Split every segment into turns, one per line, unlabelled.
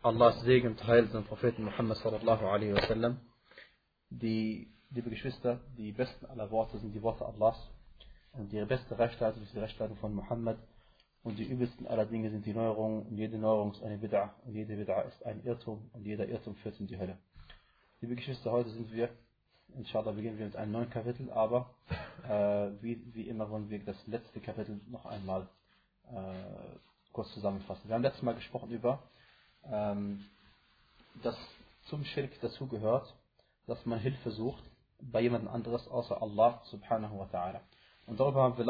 Allahs Segen und Heil Propheten Muhammad sallallahu alaihi wasallam. Die, liebe Geschwister, die besten aller Worte sind die Worte Allahs und die beste Rechtsleitung ist die Rechtsleitung von Muhammad und die übelsten aller Dinge sind die Neuerungen und jede Neuerung ist eine Bid'a und jede Bid'a ist ein Irrtum und jeder Irrtum führt in die Hölle. Liebe Geschwister, heute sind wir, inshallah beginnen wir mit einem neuen Kapitel, aber äh, wie, wie immer wollen wir das letzte Kapitel noch einmal äh, kurz zusammenfassen. Wir haben letztes Mal gesprochen über ähm, dass zum Schirk dazugehört, dass man Hilfe sucht bei jemand anderes außer Allah subhanahu wa ta'ala. Und darüber haben wir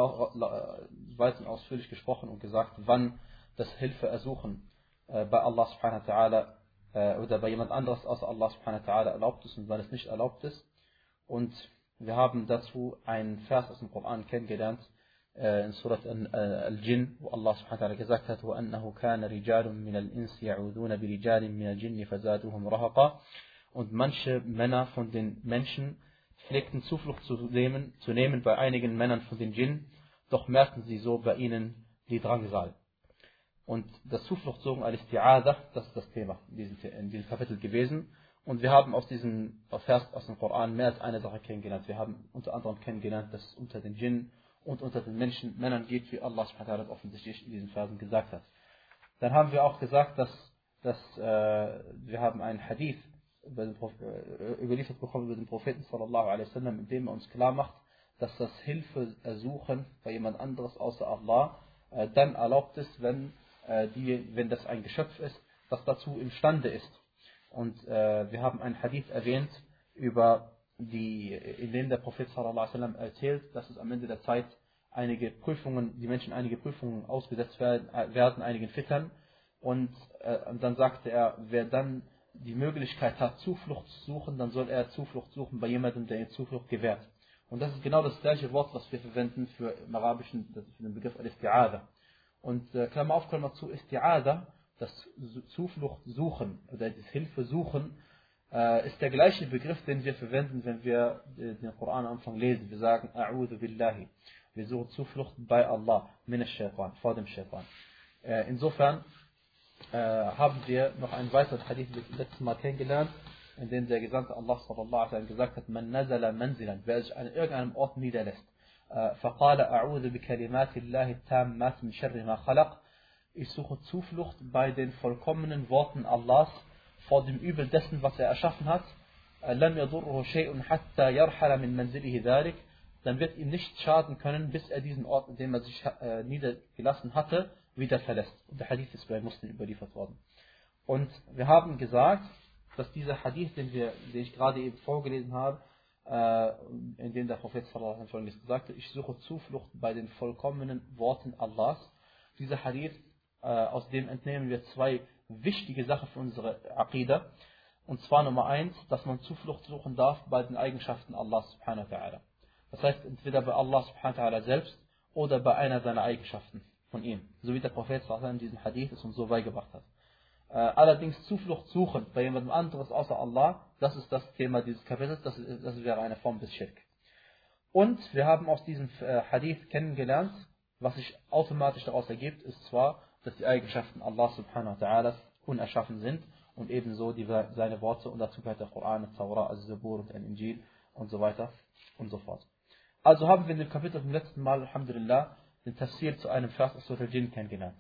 weit und ausführlich gesprochen und gesagt, wann das Hilfe ersuchen äh, bei Allah subhanahu wa ta'ala äh, oder bei jemand anderes außer Allah subhanahu wa ta'ala erlaubt ist und wann es nicht erlaubt ist. Und wir haben dazu einen Vers aus dem Koran kennengelernt, in Surat Al-Jinn, wo Allah subhanahu wa ta'ala gesagt hat, وَأَنَّهُ كَانَ رِجَالٌ مِنَ الْإِنسِ يَعُوذُونَ بِرِجَالٍ مِنَ الْجِنِّ فَزَادُهُمْ رَهَقًا Und manche Männer von den Menschen pflegten Zuflucht zu nehmen, zu nehmen bei einigen Männern von den Djinn, doch merkten sie so bei ihnen die Drangsal. Und das Zufluchtsuchen al-Isti'adah, das ist das Thema in diesem, in diesem Kapitel gewesen. Und wir haben aus diesem Vers aus dem Koran mehr als eine Sache kennengelernt. Wir haben unter anderem kennengelernt, dass unter den Djinn und unter den Menschen, Männern geht, wie Allah subhanahu offensichtlich in diesen Versen gesagt hat. Dann haben wir auch gesagt, dass, dass äh, wir haben einen Hadith über den äh, überliefert bekommen über den Propheten sallallahu alaihi wasallam, in dem er uns klar macht, dass das Hilfe ersuchen bei jemand anderes außer Allah äh, dann erlaubt ist, wenn, äh, die, wenn das ein Geschöpf ist, das dazu imstande ist. Und äh, wir haben einen Hadith erwähnt über die, in dem der Prophet sallam, erzählt, dass es am Ende der Zeit einige Prüfungen, die Menschen einige Prüfungen ausgesetzt werden, äh, werden einigen Fittern. Und, äh, und dann sagte er, wer dann die Möglichkeit hat, Zuflucht zu suchen, dann soll er Zuflucht suchen bei jemandem, der ihm Zuflucht gewährt. Und das ist genau das gleiche Wort, was wir verwenden für im Arabischen, für den Begriff Al-Isti'ada. Und äh, Klammer auf, Klammer zu, Isti'ada, das Zuflucht suchen oder das Hilfe suchen, ist der gleiche Begriff, den wir verwenden, wenn wir äh, den Koran am Anfang lesen. Wir sagen, A'udhu billahi. Wir suchen Zuflucht bei Allah, min shaitan vor dem Shaitan. Äh, insofern haben wir noch einen weiteren Hadith das letzte Mal kennengelernt, in dem der Gesandte Allah sallallahu alaihi wasallam gesagt hat, man nazala manzilan, wer sich an irgendeinem Ort niederlässt. فقال أعوذ بكلمات الله التامات من شر ما خلق ich suche Zuflucht bei den vollkommenen Worten Allahs vor dem Übel dessen, was er erschaffen hat, äh, dann wird ihm nichts schaden können, bis er diesen Ort, in dem er sich äh, niedergelassen hatte, wieder verlässt. Und der Hadith ist bei Muslim überliefert worden. Und wir haben gesagt, dass dieser Hadith, den, wir, den ich gerade eben vorgelesen habe, äh, in dem der Prophet sallallahu alaihi wasallam sagte, ich suche Zuflucht bei den vollkommenen Worten Allahs. Dieser Hadith, aus dem entnehmen wir zwei wichtige Sache für unsere Aqidah. Und zwar Nummer eins, dass man Zuflucht suchen darf bei den Eigenschaften Allah subhanahu wa ta'ala. Das heißt, entweder bei Allah subhanahu wa ta'ala selbst oder bei einer seiner Eigenschaften von ihm. So wie der Prophet in diesem Hadith es uns so beigebracht hat. Äh, allerdings Zuflucht suchen bei jemandem anderes außer Allah, das ist das Thema dieses Kapitels, das, das wäre eine Form des Schirk. Und wir haben aus diesem äh, Hadith kennengelernt, was sich automatisch daraus ergibt, ist zwar, dass die Eigenschaften Allah subhanahu wa ta'ala unerschaffen sind und ebenso die, seine Worte und dazu gehört der Koran, der Taura, Al-Zabur und Al-Injil und so weiter und so fort. Also haben wir in dem Kapitel vom letzten Mal, Alhamdulillah, den Tafsir zu einem Vers aus Surah Al-Jinn kennengelernt.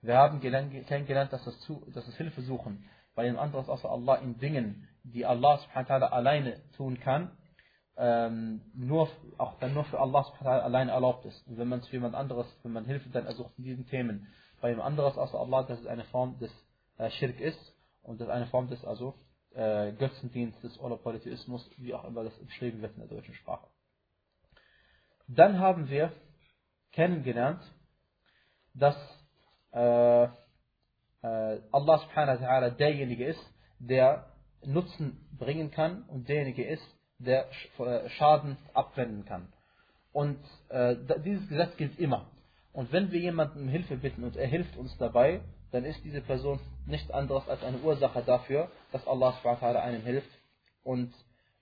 Wir haben kennengelernt, dass das, zu, dass das Hilfe suchen bei einem anderen außer Allah in Dingen, die Allah subhanahu wa ta'ala alleine tun kann, ähm, nur, auch dann nur für Allah subhanahu wa ta'ala alleine erlaubt ist. Und wenn man es für jemand anderes, wenn man Hilfe dann ersucht in diesen Themen, bei jemand anderes außer Allah, das ist eine Form des äh, Schirk ist und das eine Form des also äh, Götzendienstes oder Polytheismus, wie auch immer das beschrieben wird in der deutschen Sprache. Dann haben wir kennengelernt, dass äh, äh, Allah subhanahu wa ta'ala derjenige ist, der Nutzen bringen kann und derjenige ist, der äh, Schaden abwenden kann. Und äh, dieses Gesetz gilt immer. Und wenn wir jemanden um Hilfe bitten und er hilft uns dabei, dann ist diese Person nichts anderes als eine Ursache dafür, dass Allah subhanahu einem hilft. Und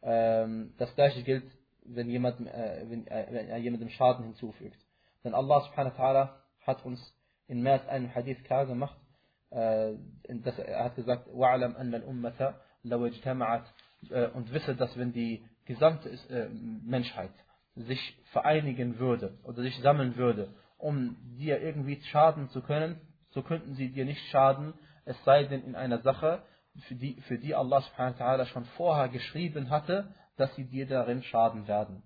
ähm, das gleiche gilt, wenn jemand, äh, wenn, äh, wenn er jemandem Schaden hinzufügt. Denn Allah subhanahu wa ta'ala hat uns in mehr als einem Hadith klar gemacht, äh, das, er hat gesagt, وَعْلَمْ أَنَّ الْأُمَّةَ لَوْ اجْتَمَعَتْ äh, und wisse, dass wenn die gesamte äh, Menschheit sich vereinigen würde oder sich sammeln würde, um dir irgendwie schaden zu können, so könnten sie dir nicht schaden, es sei denn in einer Sache, für die, für die Allah subhanahu wa ta'ala schon vorher geschrieben hatte, dass sie dir darin schaden werden.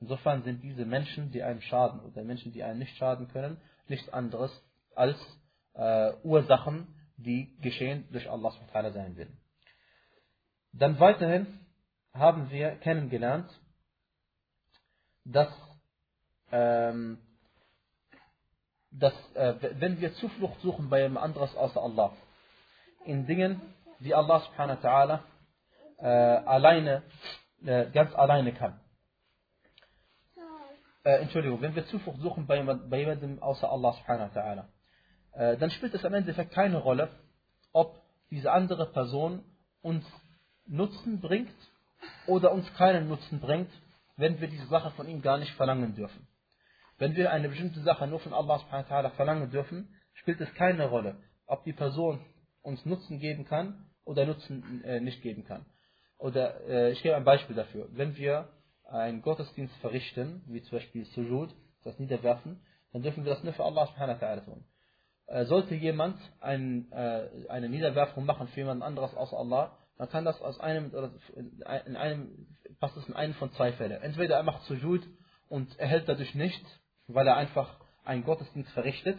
Insofern sind diese Menschen, die einem schaden oder Menschen, die einem nicht schaden können, nichts anderes als äh, Ursachen, die geschehen durch Allah subhanahu sein will. Dann weiterhin haben wir kennengelernt, dass, ähm, dass äh, wenn wir Zuflucht suchen bei jemand anderes außer Allah, in Dingen, die Allah subhanahu wa ta'ala äh, alleine, äh, ganz alleine kann. Äh, Entschuldigung, wenn wir Zuflucht suchen bei, bei jemandem außer Allah subhanahu wa ta'ala, äh, dann spielt es am Endeffekt keine Rolle, ob diese andere Person uns Nutzen bringt oder uns keinen Nutzen bringt, wenn wir diese Sache von ihm gar nicht verlangen dürfen. Wenn wir eine bestimmte Sache nur von Allah subhanahu wa ta'ala verlangen dürfen, spielt es keine Rolle, ob die Person uns Nutzen geben kann oder Nutzen äh, nicht geben kann. Oder äh, ich gebe ein Beispiel dafür. Wenn wir einen Gottesdienst verrichten, wie zum Beispiel Sujud, das Niederwerfen, dann dürfen wir das nur für Allah subhanahu wa ta'ala tun. Äh, sollte jemand ein, äh, eine Niederwerfung machen für jemand anderes außer Allah, dann kann das aus einem, in einem, passt es in einem von zwei Fällen. Entweder er macht Sujud und erhält dadurch nichts, weil er einfach einen Gottesdienst verrichtet,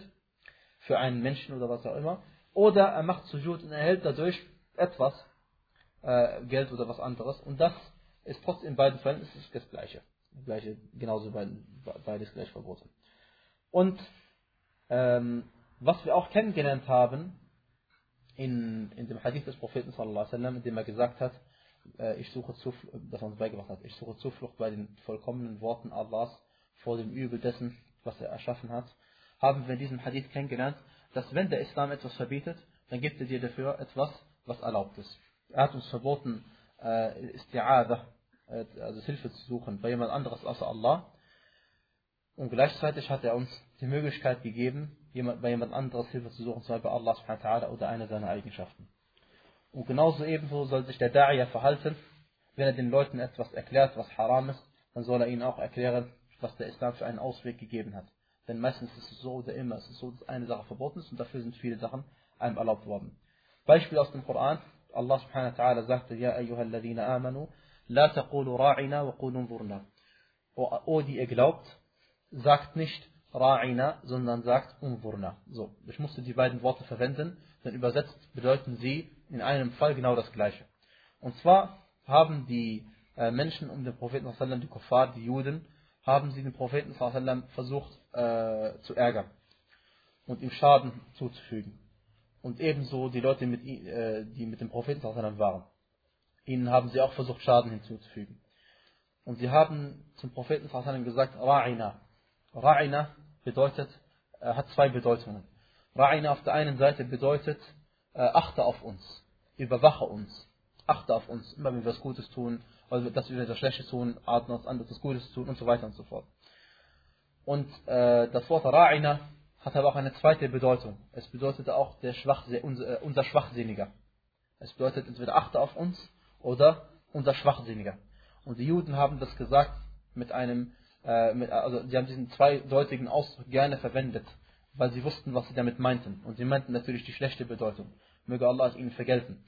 für einen Menschen oder was auch immer, oder er macht Sujud und erhält dadurch etwas, äh, Geld oder was anderes. Und das ist trotzdem in beiden Fällen ist es das Gleiche. Gleiche, genauso beides gleich verboten. Und ähm, was wir auch kennengelernt haben in, in dem Hadith des Propheten wasallam, in dem er gesagt hat, äh, ich suche Zuflucht, dass er uns beigebracht hat, ich suche Zuflucht bei den vollkommenen Worten Allahs vor dem Übel dessen, was er erschaffen hat, haben wir in diesem Hadith kennengelernt, dass wenn der Islam etwas verbietet, dann gibt er dir dafür etwas, was erlaubt ist. Er hat uns verboten, äh, Isti'adah, äh, also Hilfe zu suchen bei jemand anderes außer Allah. Und gleichzeitig hat er uns die Möglichkeit gegeben, jemand, bei jemand anderes Hilfe zu suchen, zum Beispiel bei Allah subhanahu oder einer seiner Eigenschaften. Und genauso ebenso soll sich der Da'iyah verhalten, wenn er den Leuten etwas erklärt, was haram ist, dann soll er ihnen auch erklären, was der Islam für einen Ausweg gegeben hat. Denn meistens ist es so oder immer, es ist so, dass eine Sache verboten ist und dafür sind viele Sachen einem erlaubt worden. Beispiel aus dem Koran, Allah subhanahu wa ta'ala sagte, Ja ayyuhalladhina amanu, la taqulu ra'ina wa qulu nzurna. O, die ihr glaubt, sagt nicht ra'ina, sondern sagt unzurna. So, ich musste die beiden Worte verwenden, denn übersetzt bedeuten sie in einem Fall genau das gleiche. Und zwar haben die äh, Menschen um den Propheten, die Kuffar, die Juden, haben sie den Propheten versucht äh, zu ärgern und ihm Schaden zuzufügen. Und ebenso die Leute, mit, äh, die mit dem Propheten waren. Ihnen haben sie auch versucht, Schaden hinzuzufügen. Und sie haben zum Propheten gesagt, Ra'ina. Ra'ina bedeutet, äh, hat zwei Bedeutungen. Ra'ina auf der einen Seite bedeutet, äh, achte auf uns, überwache uns, achte auf uns, immer wenn wir was Gutes tun, oder dass wir etwas Schlechtes tun, atmen uns an, etwas Gutes tun und so weiter und so fort. Und äh, das Wort Ra'ina hat aber auch eine zweite Bedeutung. Es bedeutet auch der Schwachse unser, äh, unser Schwachsinniger. Es bedeutet entweder achte auf uns oder unser Schwachsinniger. Und die Juden haben das gesagt mit einem, äh, mit, also sie haben diesen zweideutigen Ausdruck gerne verwendet, weil sie wussten, was sie damit meinten. Und sie meinten natürlich die schlechte Bedeutung. Möge Allah es ihnen vergelten.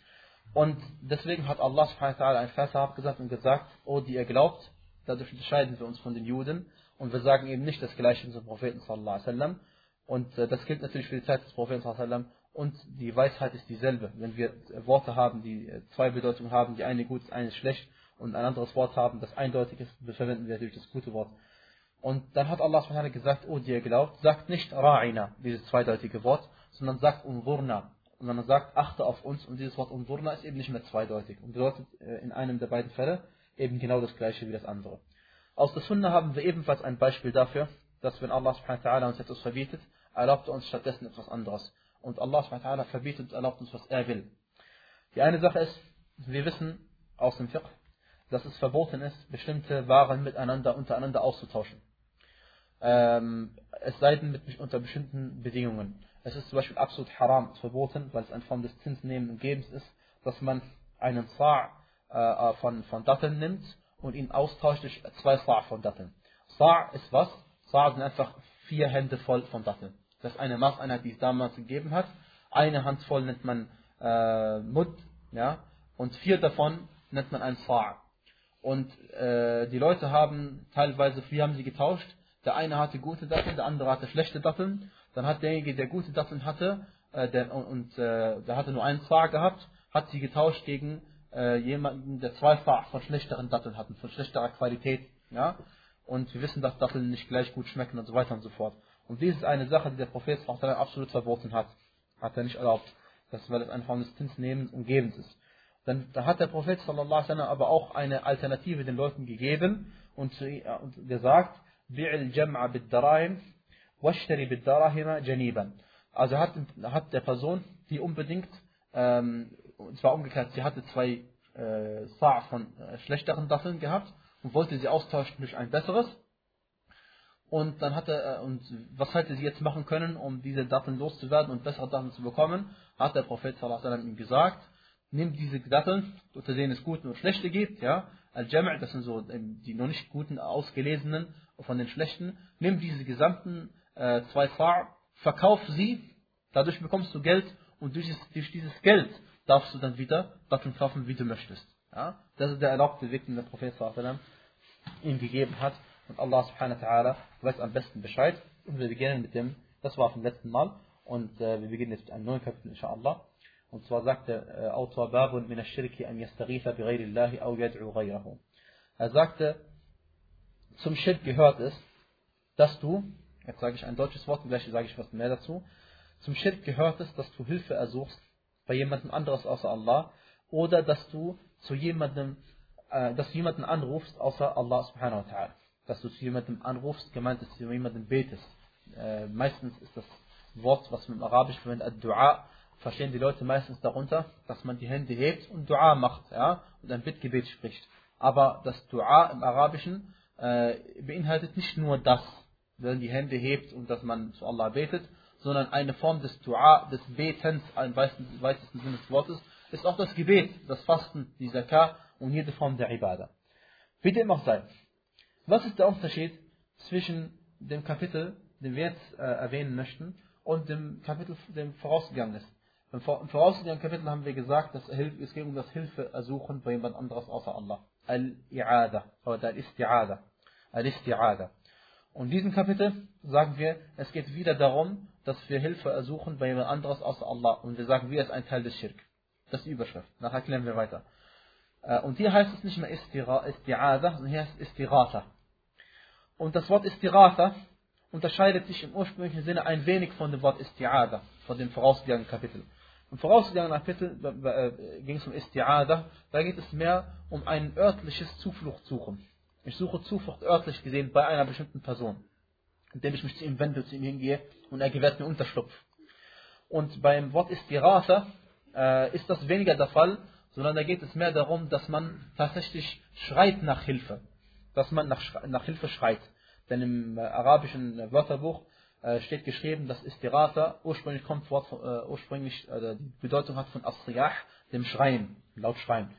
Und deswegen hat Allah subhanahu wa ta'ala ein Vers abgesagt und gesagt, oh, die ihr glaubt, dadurch unterscheiden wir uns von den Juden und wir sagen eben nicht das Gleiche zum Propheten sallallahu alaihi wasallam. Und äh, das gilt natürlich für die Zeit des Propheten sallallahu alaihi wasallam. Und die Weisheit ist dieselbe. Wenn wir Worte haben, die äh, zwei Bedeutungen haben, die eine gut eine schlecht und ein anderes Wort haben, das eindeutig ist, verwenden wir natürlich das gute Wort. Und dann hat Allah subhanahu gesagt, oh, die ihr glaubt, sagt nicht Ra'ina, dieses zweideutige Wort, sondern sagt Unwurna, sondern man sagt, achte auf uns. Und dieses Wort Unwurna ist eben nicht mehr zweideutig und bedeutet äh, in einem der beiden Fälle eben genau das gleiche wie das andere. Aus der Sunna haben wir ebenfalls ein Beispiel dafür, dass wenn Allah subhanahu uns etwas verbietet, erlaubt er uns stattdessen etwas anderes. Und Allah subhanahu verbietet und erlaubt uns, was er will. Die eine Sache ist, wir wissen aus dem Fiqh, dass es verboten ist, bestimmte Waren miteinander, untereinander auszutauschen. Ähm, es sei denn mit, unter bestimmten Bedingungen. Es ist zum Beispiel absolut haram verboten, weil es eine Form des Zinsnehmen und Gebens ist, dass man einen Sa' äh, von, von Datteln nimmt und ihn austauscht durch zwei Sa' von Datteln. Sa' ist was? Sa' sind einfach vier Hände voll von Datteln. Das ist eine Maßeinheit, die es damals gegeben hat. Eine Hand voll nennt man äh, Mud, ja, und vier davon nennt man ein Sa'. Und äh, die Leute haben teilweise, wie haben sie getauscht? Der eine hatte gute Datteln, der andere hatte schlechte Datteln. Dann hat derjenige, der gute Datteln hatte, äh, der, und äh, der hatte nur einen Sa' gehabt, hat sie getauscht gegen äh, jemanden, der zwei Sa' von schlechteren Datteln hatten, von schlechterer Qualität. Ja? Und wir wissen, dass Datteln nicht gleich gut schmecken und so weiter und so fort. Und dies ist eine Sache, die der Prophet absolut verboten hat. Hat er nicht erlaubt. Das, weil es ein Form des Zinsnehmens und Gebens ist. Dann da hat der Prophet sallallahu aber auch eine Alternative den Leuten gegeben und, zu, und gesagt, bi'il jam'a bid-darahim washtari bid-darahima janiban. Also hat, hat der Person, die unbedingt, ähm, und zwar umgekehrt, sie hatte zwei äh, Sa' von äh, schlechteren Datteln gehabt und wollte sie austauschen durch ein besseres. Und dann hat er, äh, und was hätte sie jetzt machen können, um diese Datteln loszuwerden und bessere Datteln zu bekommen, hat der Prophet alaihi ihm gesagt, nimm diese Datteln, unter denen es gute und schlechte gibt, ja, Al-Jam' das sind so die noch nicht guten, ausgelesenen von den schlechten, nimm diese gesamten äh, zwei Sa', verkauf sie, dadurch bekommst du Geld und durch, durch dieses Geld darfst du dann wieder Datteln kaufen, wie du möchtest. Ja? Das ist der erlaubte Weg, den der Prophet sallallahu ihm gegeben hat. Und Allah subhanahu wa ta'ala weiß am besten Bescheid. Und wir beginnen mit dem, das war vom letzten Mal. Und äh, wir beginnen jetzt mit einem neuen Kapitel, inshallah. Und zwar sagt der äh, Autor Babun min ash-shirki an yastaghitha bi ghayri Allahi aw yad'u ghayrahu. Er sagte, zum Schirk gehört es, dass du, jetzt sage ich ein deutsches Wort, gleich sage ich was mehr dazu, zum Schirk gehört es, dass du Hilfe ersuchst bei jemandem anderes außer Allah oder dass du zu jemandem, äh, dass du jemanden anrufst außer Allah subhanahu wa ta'ala. Dass du zu jemandem anrufst, gemeint ist, dass du jemanden betest. Äh, meistens ist das Wort, was man im Arabisch verwendet, Ad-Du'a, verstehen die Leute meistens darunter, dass man die Hände hebt und Dua macht, ja, und ein Bittgebet spricht. Aber das Dua im Arabischen äh, beinhaltet nicht nur das, wenn die Hände hebt und dass man zu Allah betet, sondern eine Form des Dua, des Betens im weitesten, Sinne des Wortes, ist auch das Gebet, das Fasten, die Zakah und jede Form der Ibadah. Wie dem auch sei. Was ist der Unterschied zwischen dem Kapitel, den wir jetzt äh, erwähnen möchten, und dem Kapitel, dem vorausgegangen ist? Im vorausgegangenen Kapitel haben wir gesagt, dass es geht um das Hilfeersuchen bei jemand anderes außer Allah. Al-I'ada oder Al-Isti'ada. Al-Isti'ada. Und in diesem Kapitel sagen wir, es geht wieder darum, dass wir Hilfe ersuchen bei jemand anderes außer Allah. Und wir sagen, wie es ein Teil des Schirk. Das ist die Überschrift. Nachher erklären wir weiter. Äh, und hier heißt es nicht mehr Isti'ada, sondern hier heißt es Istirata. Und das Wort Istirata unterscheidet sich im ursprünglichen Sinne ein wenig von dem Wort Isti'ada, von dem vorausgegangenen Kapitel. Im vorausgegangenen Kapitel äh, ging es um Isti'ada, da geht es mehr um ein örtliches Zuflucht suchen. Ich suche Zuflucht örtlich gesehen bei einer bestimmten Person, indem ich mich zu ihm wende, zu ihm hingehe und er gewährt mir Unterschlupf. Und beim Wort Istirata äh, ist das weniger der Fall, sondern da geht es mehr darum, dass man tatsächlich schreit nach Hilfe. Dass man nach, nach Hilfe schreit. Denn im äh, arabischen Wörterbuch äh, steht geschrieben, dass Istirata ursprünglich kommt Wort, äh, ursprünglich äh, die Bedeutung hat von Asriyah, dem Schreien, laut Schreien.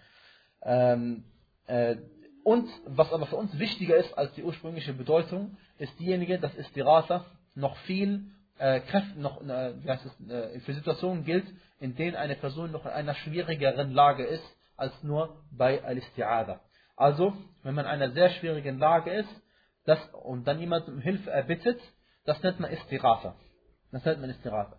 Ähm, äh, und was aber für uns wichtiger ist als die ursprüngliche Bedeutung, ist diejenige, dass Istirata noch viel äh, Kräfte, noch äh, es, äh, für Situationen gilt, in denen eine Person noch in einer schwierigeren Lage ist als nur bei Al-Isti'ada. Also, wenn man in einer sehr schwierigen Lage ist das, und dann jemand um Hilfe erbittet, das nennt man Istirata. Das nennt man Istirata.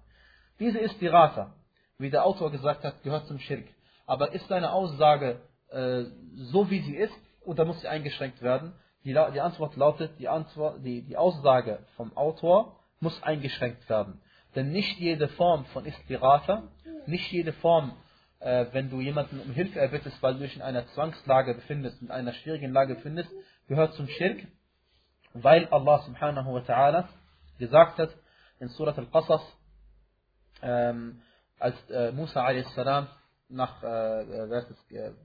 Diese Istirata, wie der Autor gesagt hat, gehört zum Schirk. Aber ist seine Aussage äh, so, wie sie ist, oder muss sie eingeschränkt werden? Die, die Antwort lautet, die, Antwort, die, die Aussage vom Autor muss eingeschränkt werden. Denn nicht jede Form von Istirata, nicht jede Form, äh, wenn du jemanden um Hilfe erbittest, weil du dich in einer Zwangslage befindest, in einer schwierigen Lage befindest, gehört zum Schirk, weil Allah subhanahu wa ta'ala gesagt hat in Surat al-Qasas, ähm, als äh, Musa a.s. nach äh,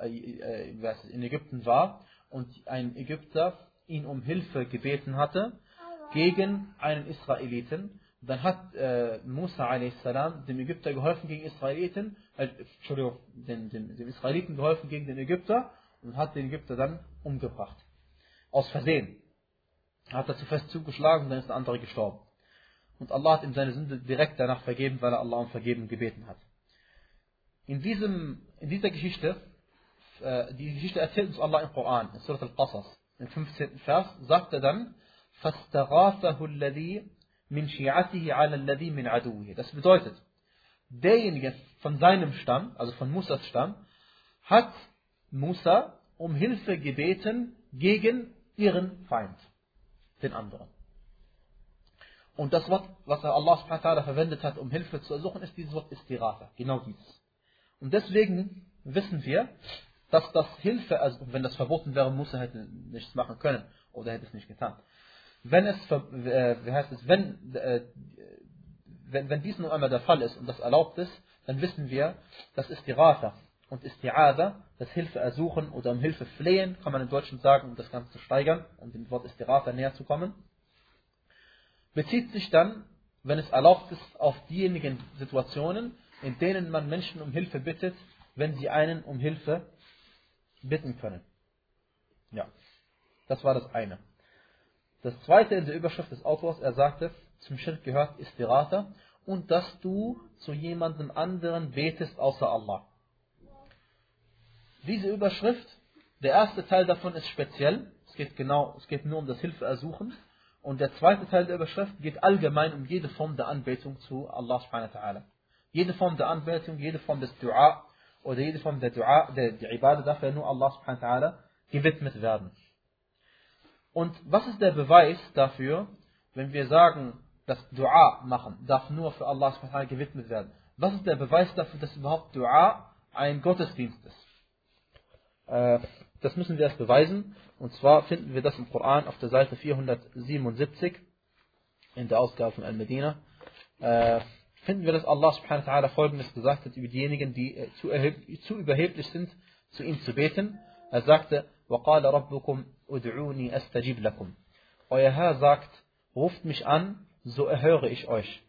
äh, äh, in Ägypten war und ein Ägypter ihn um Hilfe gebeten hatte gegen einen Israeliten dann hat äh, Musa a.s. dem Ägypter geholfen gegen Israeliten, Entschuldigung, den, den, den Israeliten geholfen gegen den Ägypter und hat den Ägypter dann umgebracht. Aus Versehen. Hat er zu fest zugeschlagen und dann ist der andere gestorben. Und Allah hat ihm seine Sünde direkt danach vergeben, weil er Allah um Vergeben gebeten hat. In, diesem, in dieser Geschichte, äh, die Geschichte erzählt uns Allah im Koran, in Surat al-Qasas, im 15. Vers, sagt er dann, فَاسْتَغَاثَهُ الَّذِي min shi'atihi ala alladhi min aduwihi. Das bedeutet, derjenige von seinem Stamm, also von Musas Stamm, hat Musa um Hilfe gebeten gegen ihren Feind, den anderen. Und das Wort, was Allah subhanahu verwendet hat, um Hilfe zu ersuchen, ist dieses Wort Istirata. Genau dieses. Und deswegen wissen wir, dass das Hilfe, also wenn das verboten wäre, Musa hätte nichts machen können oder hätte es nicht getan. Wenn es, äh, wie heißt es, wenn, äh, wenn, wenn dies nun einmal der Fall ist und das erlaubt ist, dann wissen wir, das ist die Rata und ist die Ada, das Hilfe ersuchen oder um Hilfe flehen, kann man im Deutschen sagen, um das Ganze zu steigern, um dem Wort Istirata näher zu kommen, bezieht sich dann, wenn es erlaubt ist, auf diejenigen Situationen, in denen man Menschen um Hilfe bittet, wenn sie einen um Hilfe bitten können. Ja, das war das eine. Das zweite in der Überschrift des Autors, er sagte, zum Schirk gehört Istirata und dass du zu jemandem anderen betest außer Allah. Diese Überschrift, der erste Teil davon ist speziell, es geht genau, es geht nur um das Hilfeersuchen und der zweite Teil der Überschrift geht allgemein um jede Form der Anbetung zu Allah subhanahu wa ta'ala. Jede Form der Anbetung, jede Form des Dua oder jede Form der Dua, der, der Ibadah darf ja nur Allah subhanahu wa ta'ala gewidmet werden. Und was ist der Beweis dafür, wenn wir sagen, dass Dua machen darf nur für Allah gewidmet werden? Was ist der Beweis dafür, dass überhaupt Dua ein Gottesdienst ist? Äh, das müssen wir erst beweisen. Und zwar finden wir das im Koran auf der Seite 477 in der Ausgabe von Al-Medina Äh, finden wir, dass Allah subhanahu wa ta'ala folgendes gesagt hat über diejenigen, die äh, zu, zu überheblich sind, zu ihm zu beten. Er sagte, وَقَالَ رَبُّكُمْ ud'uni astajib lakum. Euer Herr sagt, ruft mich an, so erhöre ich euch.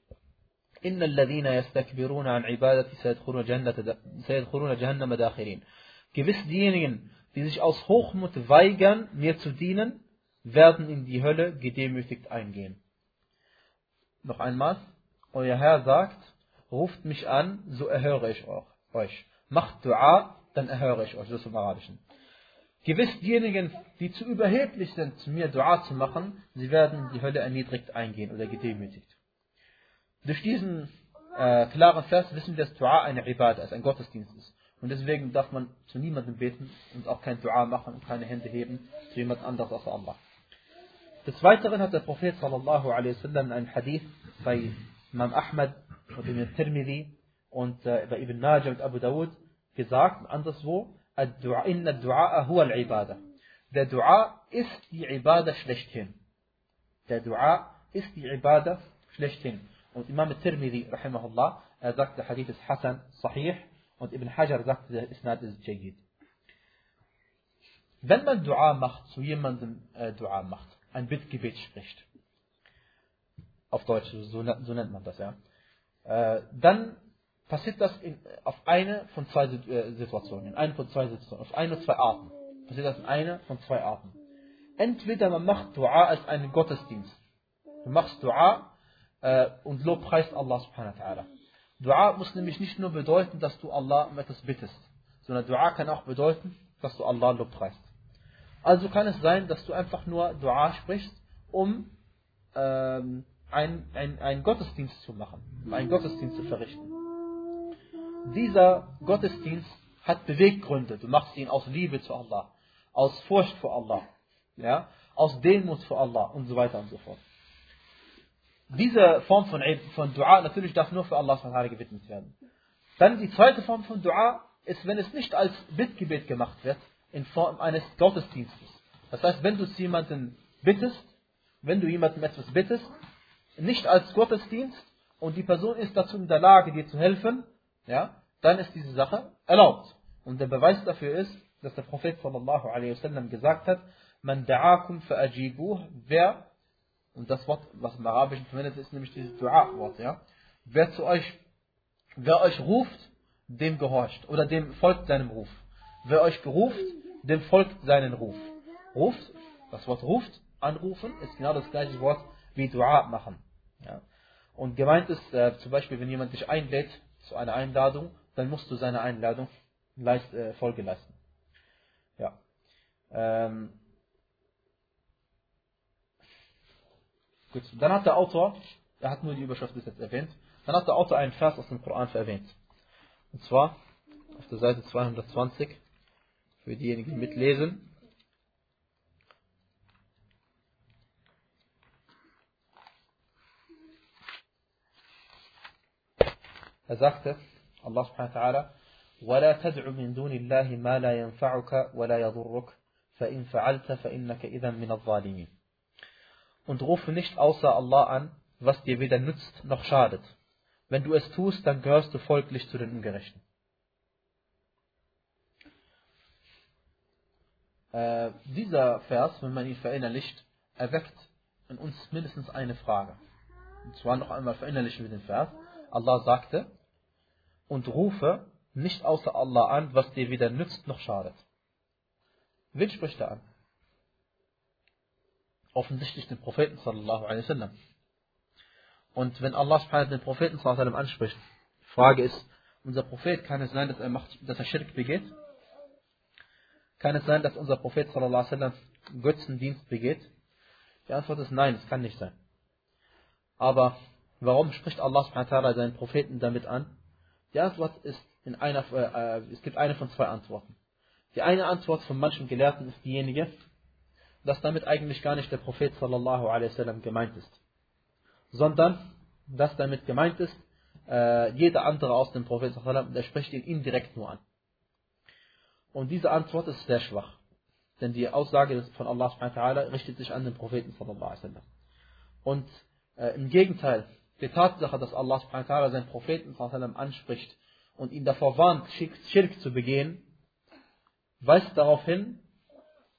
إن الذين يستكبرون عن عبادتي سيدخلون جهنم سيدخلون جهنم داخرين. Gewiss diejenigen, die sich aus Hochmut weigern, mir zu dienen, werden in die Hölle gedemütigt eingehen. Noch einmal, euer Herr sagt, ruft mich an, so erhöre ich euch. Macht Dua, dann erhöre ich euch. Das ist im Arabischen. Gewiss diejenigen, die zu überheblich sind, zu mir Dua zu machen, sie werden die Hölle erniedrigt eingehen oder gedemütigt. Durch diesen äh, klaren Vers wissen wir, dass Dua eine Ibadah ist, ein Gottesdienst ist. Und deswegen darf man zu niemandem beten und auch kein Dua machen und keine Hände heben zu jemand anderes als Allah. Des Weiteren hat der Prophet sallallahu alaihi wasallam in einem Hadith bei Imam Ahmad und Ibn Tirmidhi und äh, bei Ibn Najah und Abu Dawud gesagt, anderswo, Inna du'a huwa al-ibadah. Der Dua ist die Ibadah schlechthin. Der Dua ist die Ibadah schlechthin. Und Imam Tirmidhi, rahimahullah, er sagt, der Hadith ist Hassan, sahih, und Ibn Hajar sagt, der Isnad ist Jayid. Wenn man Dua macht, zu jemandem äh, Dua macht, ein Bittgebet spricht, auf Deutsch, so, so nennt man das, ja, äh, dann passiert das in, auf eine von zwei äh, Situationen, in eine von zwei Situationen, auf eine oder zwei Arten. Passiert das in einer von zwei Arten. Entweder man macht Dua als einen Gottesdienst. Du machst Dua äh, und lobpreist Allah subhanahu wa ta'ala. Dua muss nämlich nicht nur bedeuten, dass du Allah um etwas bittest, sondern Dua kann auch bedeuten, dass du Allah lobpreist. Also kann es sein, dass du einfach nur Dua sprichst, um ähm, einen Gottesdienst zu machen, einen Gottesdienst zu verrichten dieser Gottesdienst hat Beweggründe. Du machst ihn aus Liebe zu Allah, aus Furcht vor Allah, ja, aus Demut vor Allah und so weiter und so fort. Diese Form von, von Dua natürlich darf nur für Allah gewidmet werden. Dann die zweite Form von Dua ist, wenn es nicht als Bittgebet gemacht wird, in Form eines Gottesdienstes. Das heißt, wenn du zu jemandem bittest, wenn du jemandem etwas bittest, nicht als Gottesdienst und die Person ist dazu in der Lage, dir zu helfen, ja, dann ist diese Sache erlaubt. Und der Beweis dafür ist, dass der Prophet sallallahu alaihi wasallam gesagt hat, man da'akum fa'ajibuh, wer Und das Wort, was im Arabischen verwendet ist, nämlich dieses Dua-Wort. Ja? Wer zu euch, wer euch ruft, dem gehorcht. Oder dem folgt seinem Ruf. Wer euch beruft, dem folgt seinen Ruf. Ruft, das Wort ruft, anrufen, ist genau das gleiche Wort wie Dua machen. Ja? Und gemeint ist äh, zum Beispiel, wenn jemand dich einlädt zu einer Einladung, dann musst du seiner Einladung leist, äh, Folge leisten. Ja. Ähm, gut, dann hat der Autor, er hat nur die Überschrift bis jetzt erwähnt, dann hat der Autor einen Vers aus dem Koran erwähnt. Und zwar auf der Seite 220, für diejenigen, die mitlesen. Er sagte, Allah subhanahu wa ta'ala, ولا تدع من دون الله ما لا ينفعك ولا يضرك فإن فعلت فإنك إذا من الظالمين Und rufe nicht außer Allah an, was dir weder nützt noch schadet. Wenn du es tust, dann gehörst du folglich zu den Ungerechten. Äh, dieser Vers, wenn man ihn verinnerlicht, erweckt in uns mindestens eine Frage. Und zwar noch einmal verinnerlichen wir den Vers. Allah sagte, und rufe nicht außer Allah an, was dir weder nützt noch schadet. Wen spricht er an? Offensichtlich den Propheten sallallahu alaihi wasallam. Und wenn Allah den Propheten sallallahu alaihi anspricht, die Frage ist, unser Prophet, kann es sein, dass er macht, dass er Schirk begeht? Kann es sein, dass unser Prophet sallallahu alaihi wasallam Götzendienst begeht? Die Antwort ist nein, es kann nicht sein. Aber warum spricht Allah seinen Propheten damit an? Die Antwort ist in einer, äh, es gibt eine von zwei Antworten. Die eine Antwort von manchen Gelehrten ist diejenige, dass damit eigentlich gar nicht der Prophet sallallahu alaihi wasallam gemeint ist, sondern dass damit gemeint ist, äh, jeder andere aus dem Prophet sallallahu alaihi wasallam, der spricht ihn indirekt nur an. Und diese Antwort ist sehr schwach, denn die Aussage von Allah subhanahu wa ta'ala richtet sich an den Propheten sallallahu alaihi wasallam. Und äh, im Gegenteil, die Tatsache, dass Allah subhanahu wa ta'ala seinen Propheten anspricht und ihn davor warnt, Schirk zu begehen, weist darauf hin,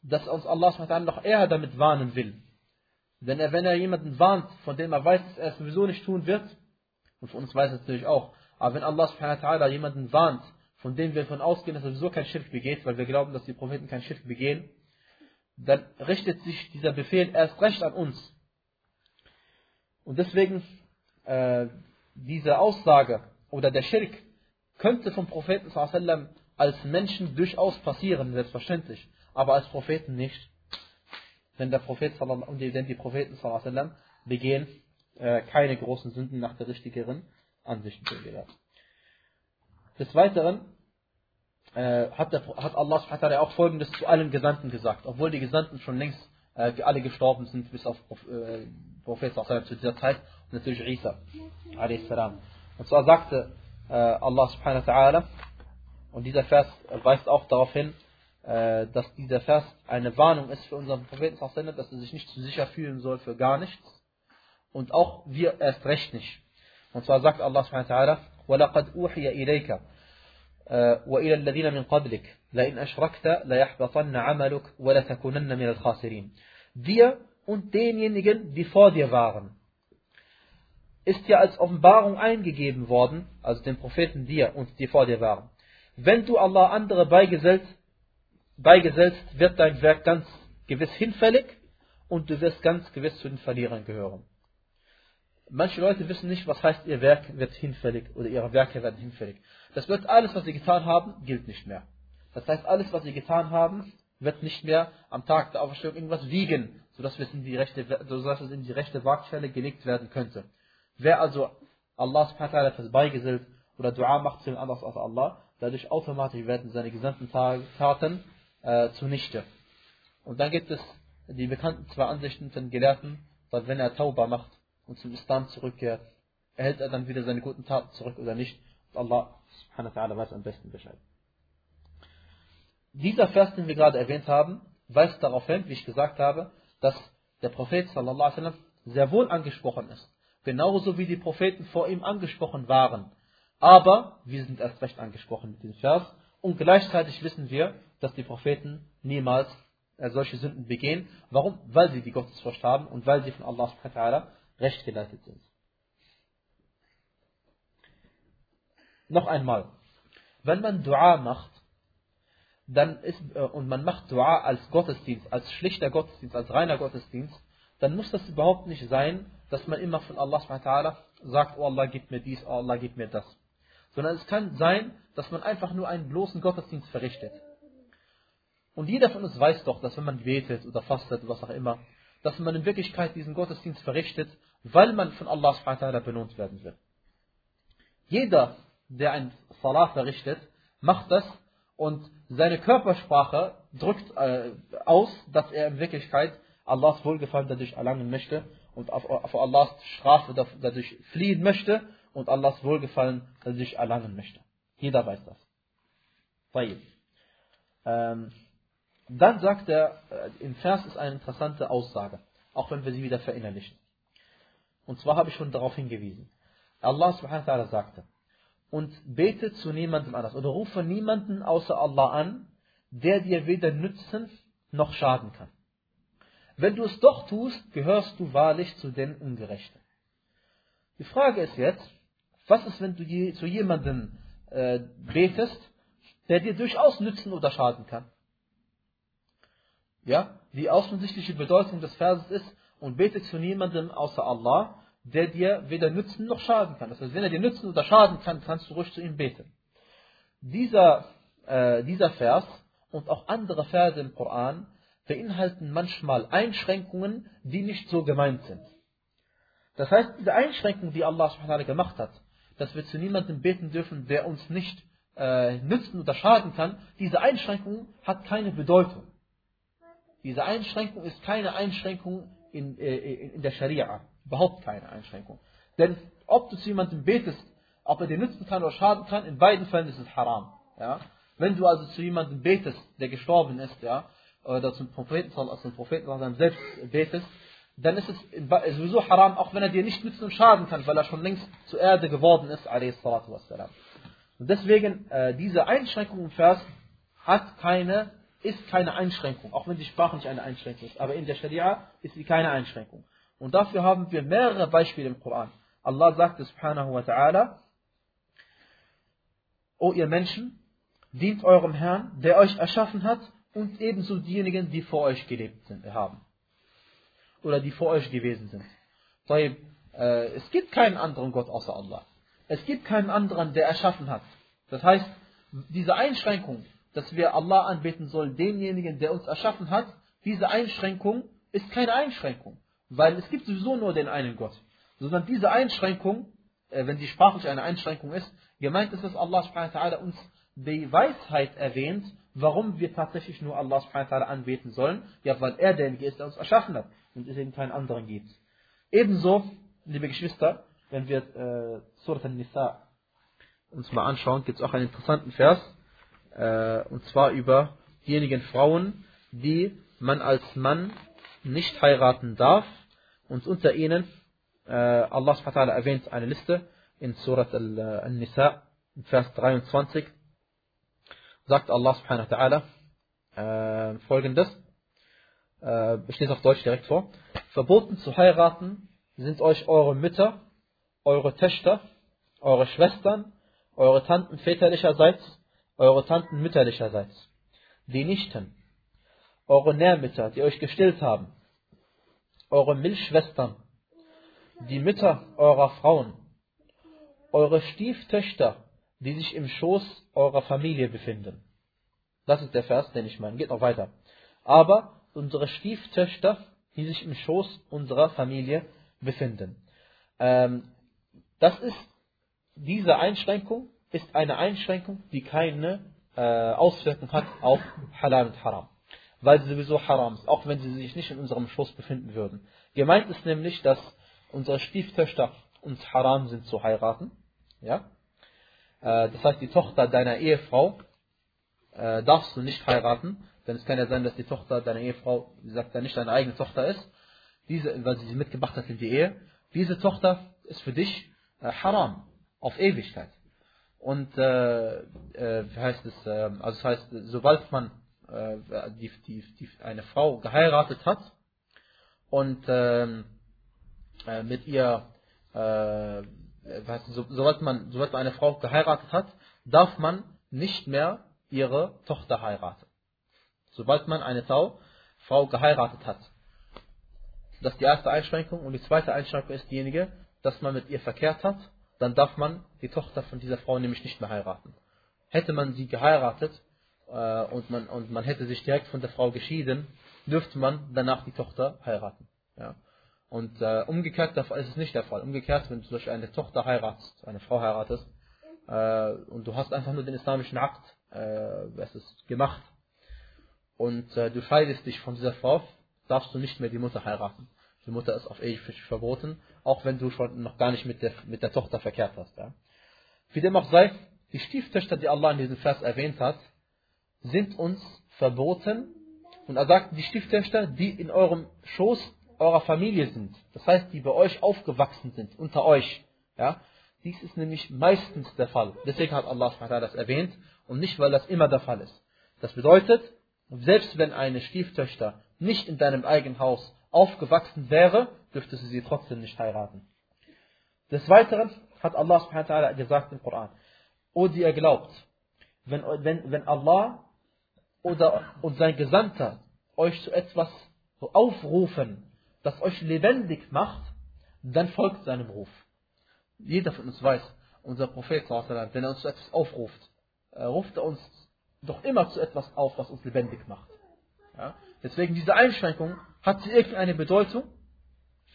dass uns Allah noch eher damit warnen will. Denn er, wenn er jemanden warnt, von dem er weiß, dass er es sowieso nicht tun wird, und von uns weiß es natürlich auch, aber wenn Allah jemanden warnt, von dem wir davon ausgehen, dass er sowieso kein Schirk begeht, weil wir glauben, dass die Propheten kein Schirk begehen, dann richtet sich dieser Befehl erst recht an uns. Und deswegen äh, diese Aussage oder der Schirk könnte vom Propheten sallam als Menschen durchaus passieren, selbstverständlich, aber als Propheten nicht. Denn, der Prophet, denn die Propheten sallam begehen äh, keine großen Sünden nach der richtigeren Ansicht. Des Weiteren äh, hat, der, hat Allah auch folgendes zu allen Gesandten gesagt, obwohl die Gesandten schon längst äh, alle gestorben sind, bis auf äh, Prophet zu dieser Zeit und natürlich Isa. Und zwar sagte äh, Allah subhanahu wa ta'ala. Und dieser Vers weist auch darauf hin, äh, dass dieser Vers eine Warnung ist für unseren Propheten, dass er sich nicht zu sicher fühlen soll für gar nichts. Und auch wir erst recht nicht. Und zwar sagt Allah subhanahu wa ta'ala, وَلَقَدْ أُوحِيَ إِلَيْكَ وإلى الذين من قبلك لئن أشركت ليحبطن عملك ولتكونن من الخاسرين. Dir und denjenigen, die vor dir waren, ist ja als Offenbarung eingegeben worden, also den Propheten dir und die vor dir waren. Wenn du Allah andere beigesetzt, beigesetzt, wird dein Werk ganz gewiss hinfällig und du wirst ganz gewiss zu den Verlierern gehören. Manche Leute wissen nicht, was heißt, ihr Werk wird hinfällig oder ihre Werke werden hinfällig. Das wird alles, was sie getan haben, gilt nicht mehr. Das heißt, alles, was sie getan haben, wird nicht mehr am Tag der Auferstehung irgendwas wiegen, sodass es in die rechte, sodass es in die rechte Waagschale gelegt werden könnte. Wer also Allah subhanahu wa beigesellt oder Dua macht zu anders als Allah, dadurch automatisch werden seine gesamten Taten äh, zunichte. Und dann gibt es die bekannten zwei Ansichten von Gelehrten, dass wenn er Tauba macht und zum Islam zurückkehrt, erhält er dann wieder seine guten Taten zurück oder nicht. Und Allah subhanahu wa ta'ala weiß am besten Bescheid. Dieser Vers, den wir gerade erwähnt haben, weist darauf hin, wie ich gesagt habe, dass der Prophet sallallahu alaihi sehr wohl angesprochen ist genauso wie die Propheten vor ihm angesprochen waren. Aber wir sind erst recht angesprochen mit diesem Vers und gleichzeitig wissen wir, dass die Propheten niemals äh, solche Sünden begehen. Warum? Weil sie die Gottesfurcht haben und weil sie von Allah recht geleitet sind. Noch einmal, wenn man Dua macht, dann ist, äh, und man macht Dua als Gottesdienst, als schlichter Gottesdienst, als reiner Gottesdienst, dann muss das überhaupt nicht sein, dass man immer von Allah subhanahu sagt, oh Allah, gib mir dies, oh Allah, gib mir das. Sondern es kann sein, dass man einfach nur einen bloßen Gottesdienst verrichtet. Und jeder von uns weiß doch, dass wenn man betet oder fastet oder was auch immer, dass man in Wirklichkeit diesen Gottesdienst verrichtet, weil man von Allah subhanahu belohnt werden will. Jeder, der ein Salah verrichtet, macht das und seine Körpersprache drückt äh, aus, dass er in Wirklichkeit Allahs Wohlgefallen dadurch erlangen möchte und auf, Allahs Strafe dadurch fliehen möchte und Allahs Wohlgefallen dadurch erlangen möchte. Jeder weiß das. Ähm, dann sagt er, äh, im Vers ist eine interessante Aussage, auch wenn wir sie wieder verinnerlichen. Und zwar habe ich schon darauf hingewiesen. Allah subhanahu wa ta'ala sagte, und bete zu niemandem anders oder rufe niemanden außer Allah an, der dir weder nützen noch schaden kann. Wenn du es doch tust, gehörst du wahrlich zu den Ungerechten. Die Frage ist jetzt, was ist, wenn du zu jemandem äh, betest, der dir durchaus nützen oder schaden kann? Ja, die offensichtliche Bedeutung des Verses ist, und bete zu niemandem außer Allah, der dir weder nützen noch schaden kann. Das heißt, wenn er dir nützen oder schaden kann, kannst du ruhig zu ihm beten. Dieser, äh, dieser Vers und auch andere Verse im Koran beinhalten manchmal Einschränkungen, die nicht so gemeint sind. Das heißt, diese Einschränkung, die Allah gemacht hat, dass wir zu niemandem beten dürfen, der uns nicht äh, nützen oder schaden kann, diese Einschränkung hat keine Bedeutung. Diese Einschränkung ist keine Einschränkung in, äh, in der Scharia. Überhaupt keine Einschränkung. Denn ob du zu jemandem betest, ob er dir nützen kann oder schaden kann, in beiden Fällen ist es haram. Ja? Wenn du also zu jemandem betest, der gestorben ist, ja, oder zum Propheten, also zum Propheten selbst betest, dann ist es sowieso haram, auch wenn er dir nicht nützen und schaden kann, weil er schon längst zur Erde geworden ist, Und deswegen, äh, diese Einschränkung im Vers hat keine, ist keine Einschränkung, auch wenn die Sprache nicht eine Einschränkung ist. Aber in der Scharia ist sie keine Einschränkung. Und dafür haben wir mehrere Beispiele im Koran. Allah sagte subhanahu wa ta'ala, O ihr Menschen, dient eurem Herrn, der euch erschaffen hat und ebenso diejenigen, die vor euch gelebt sind, haben. Oder die vor euch gewesen sind. Äh, es gibt keinen anderen Gott außer Allah. Es gibt keinen anderen, der erschaffen hat. Das heißt, diese Einschränkung, dass wir Allah anbeten sollen, denjenigen, der uns erschaffen hat, diese Einschränkung ist keine Einschränkung. Weil es gibt sowieso nur den einen Gott. Sondern diese Einschränkung, äh, wenn sie sprachlich eine Einschränkung ist, gemeint ist, dass Allah subhanahu uns die Weisheit erwähnt, warum wir tatsächlich nur Allah subhanahu anbeten sollen. Ja, weil er derjenige ist, der uns erschaffen hat und es eben keinen anderen gibt. Ebenso, liebe Geschwister, wenn wir äh, Surat al-Nisa uns mal anschauen, gibt es auch einen interessanten Vers, äh, und zwar über diejenigen Frauen, die man als Mann nicht heiraten darf, und unter ihnen, äh, Allah subhanahu erwähnt eine Liste in Surat Al-Nisa, Vers 23, sagt Allah subhanahu wa ta'ala äh, folgendes, äh, ich lese auf Deutsch direkt vor, verboten zu heiraten sind euch eure Mütter, eure Töchter, eure Schwestern, eure Tanten väterlicherseits, eure Tanten mütterlicherseits, die Nichten, eure Nährmütter, die euch gestillt haben, eure Milchschwestern, die Mütter eurer Frauen, eure Stieftöchter, die sich im Schoß eurer Familie befinden. Das ist der Vers, den ich meine. Geht noch weiter. Aber unsere Stieftöchter, die sich im Schoß unserer Familie befinden. Ähm, das ist, diese Einschränkung ist eine Einschränkung, die keine äh, Auswirkung hat auf Halal und Haram weil sie sowieso haram ist, auch wenn sie sich nicht in unserem Schoß befinden würden. Gemeint ist nämlich, dass unsere Stieftöchter uns haram sind zu heiraten. Ja? Äh, das heißt, die Tochter deiner Ehefrau äh, darfst du nicht heiraten, denn es kann ja sein, dass die Tochter deiner Ehefrau, wie gesagt, nicht deine eigene Tochter ist, diese, weil sie sie mitgebracht hat in die Ehe. Diese Tochter ist für dich äh, haram, auf Ewigkeit. Und äh, äh, heißt es, äh, also das heißt, sobald man äh, die, die, die eine Frau geheiratet hat und ähm, äh, mit ihr, äh, so, sobald, man, sobald man eine Frau geheiratet hat, darf man nicht mehr ihre Tochter heiraten. Sobald man eine Frau, Frau geheiratet hat. Das ist die erste Einschränkung. Und die zweite Einschränkung ist diejenige, dass man mit ihr verkehrt hat, dann darf man die Tochter von dieser Frau nämlich nicht mehr heiraten. Hätte man sie geheiratet äh, und, man, und man hätte sich direkt von der Frau geschieden, dürfte man danach die Tochter heiraten. Ja. Und äh, umgekehrt ist es nicht der Fall. Umgekehrt, wenn du zum eine Tochter heiratest, eine Frau heiratest, äh, und du hast einfach nur den islamischen Akt äh, es ist gemacht, und äh, du scheidest dich von dieser Frau, darfst du nicht mehr die Mutter heiraten. Die Mutter ist auf ewig verboten, auch wenn du schon noch gar nicht mit der, mit der Tochter verkehrt hast. Ja. Wie dem auch sei, die Stieftöchter, die Allah in diesem Vers erwähnt hat, sind uns verboten. Und er sagt, die Stieftöchter, die in eurem Schoß eurer Familie sind, das heißt, die bei euch aufgewachsen sind, unter euch, ja, dies ist nämlich meistens der Fall. Deswegen hat Allah das erwähnt und nicht, weil das immer der Fall ist. Das bedeutet, selbst wenn eine Stieftöchter nicht in deinem eigenen Haus aufgewachsen wäre, dürfte sie sie trotzdem nicht heiraten. Des Weiteren hat Allah gesagt im Koran, O die ihr glaubt, wenn, wenn, wenn Allah oder, und sein Gesandter euch zu etwas aufrufen, das euch lebendig macht, dann folgt seinem Ruf. Jeder von uns weiß, unser Prophet, wenn er uns zu etwas aufruft, ruft er uns doch immer zu etwas auf, was uns lebendig macht. Ja? Deswegen diese Einschränkung, hat sie irgendeine Bedeutung?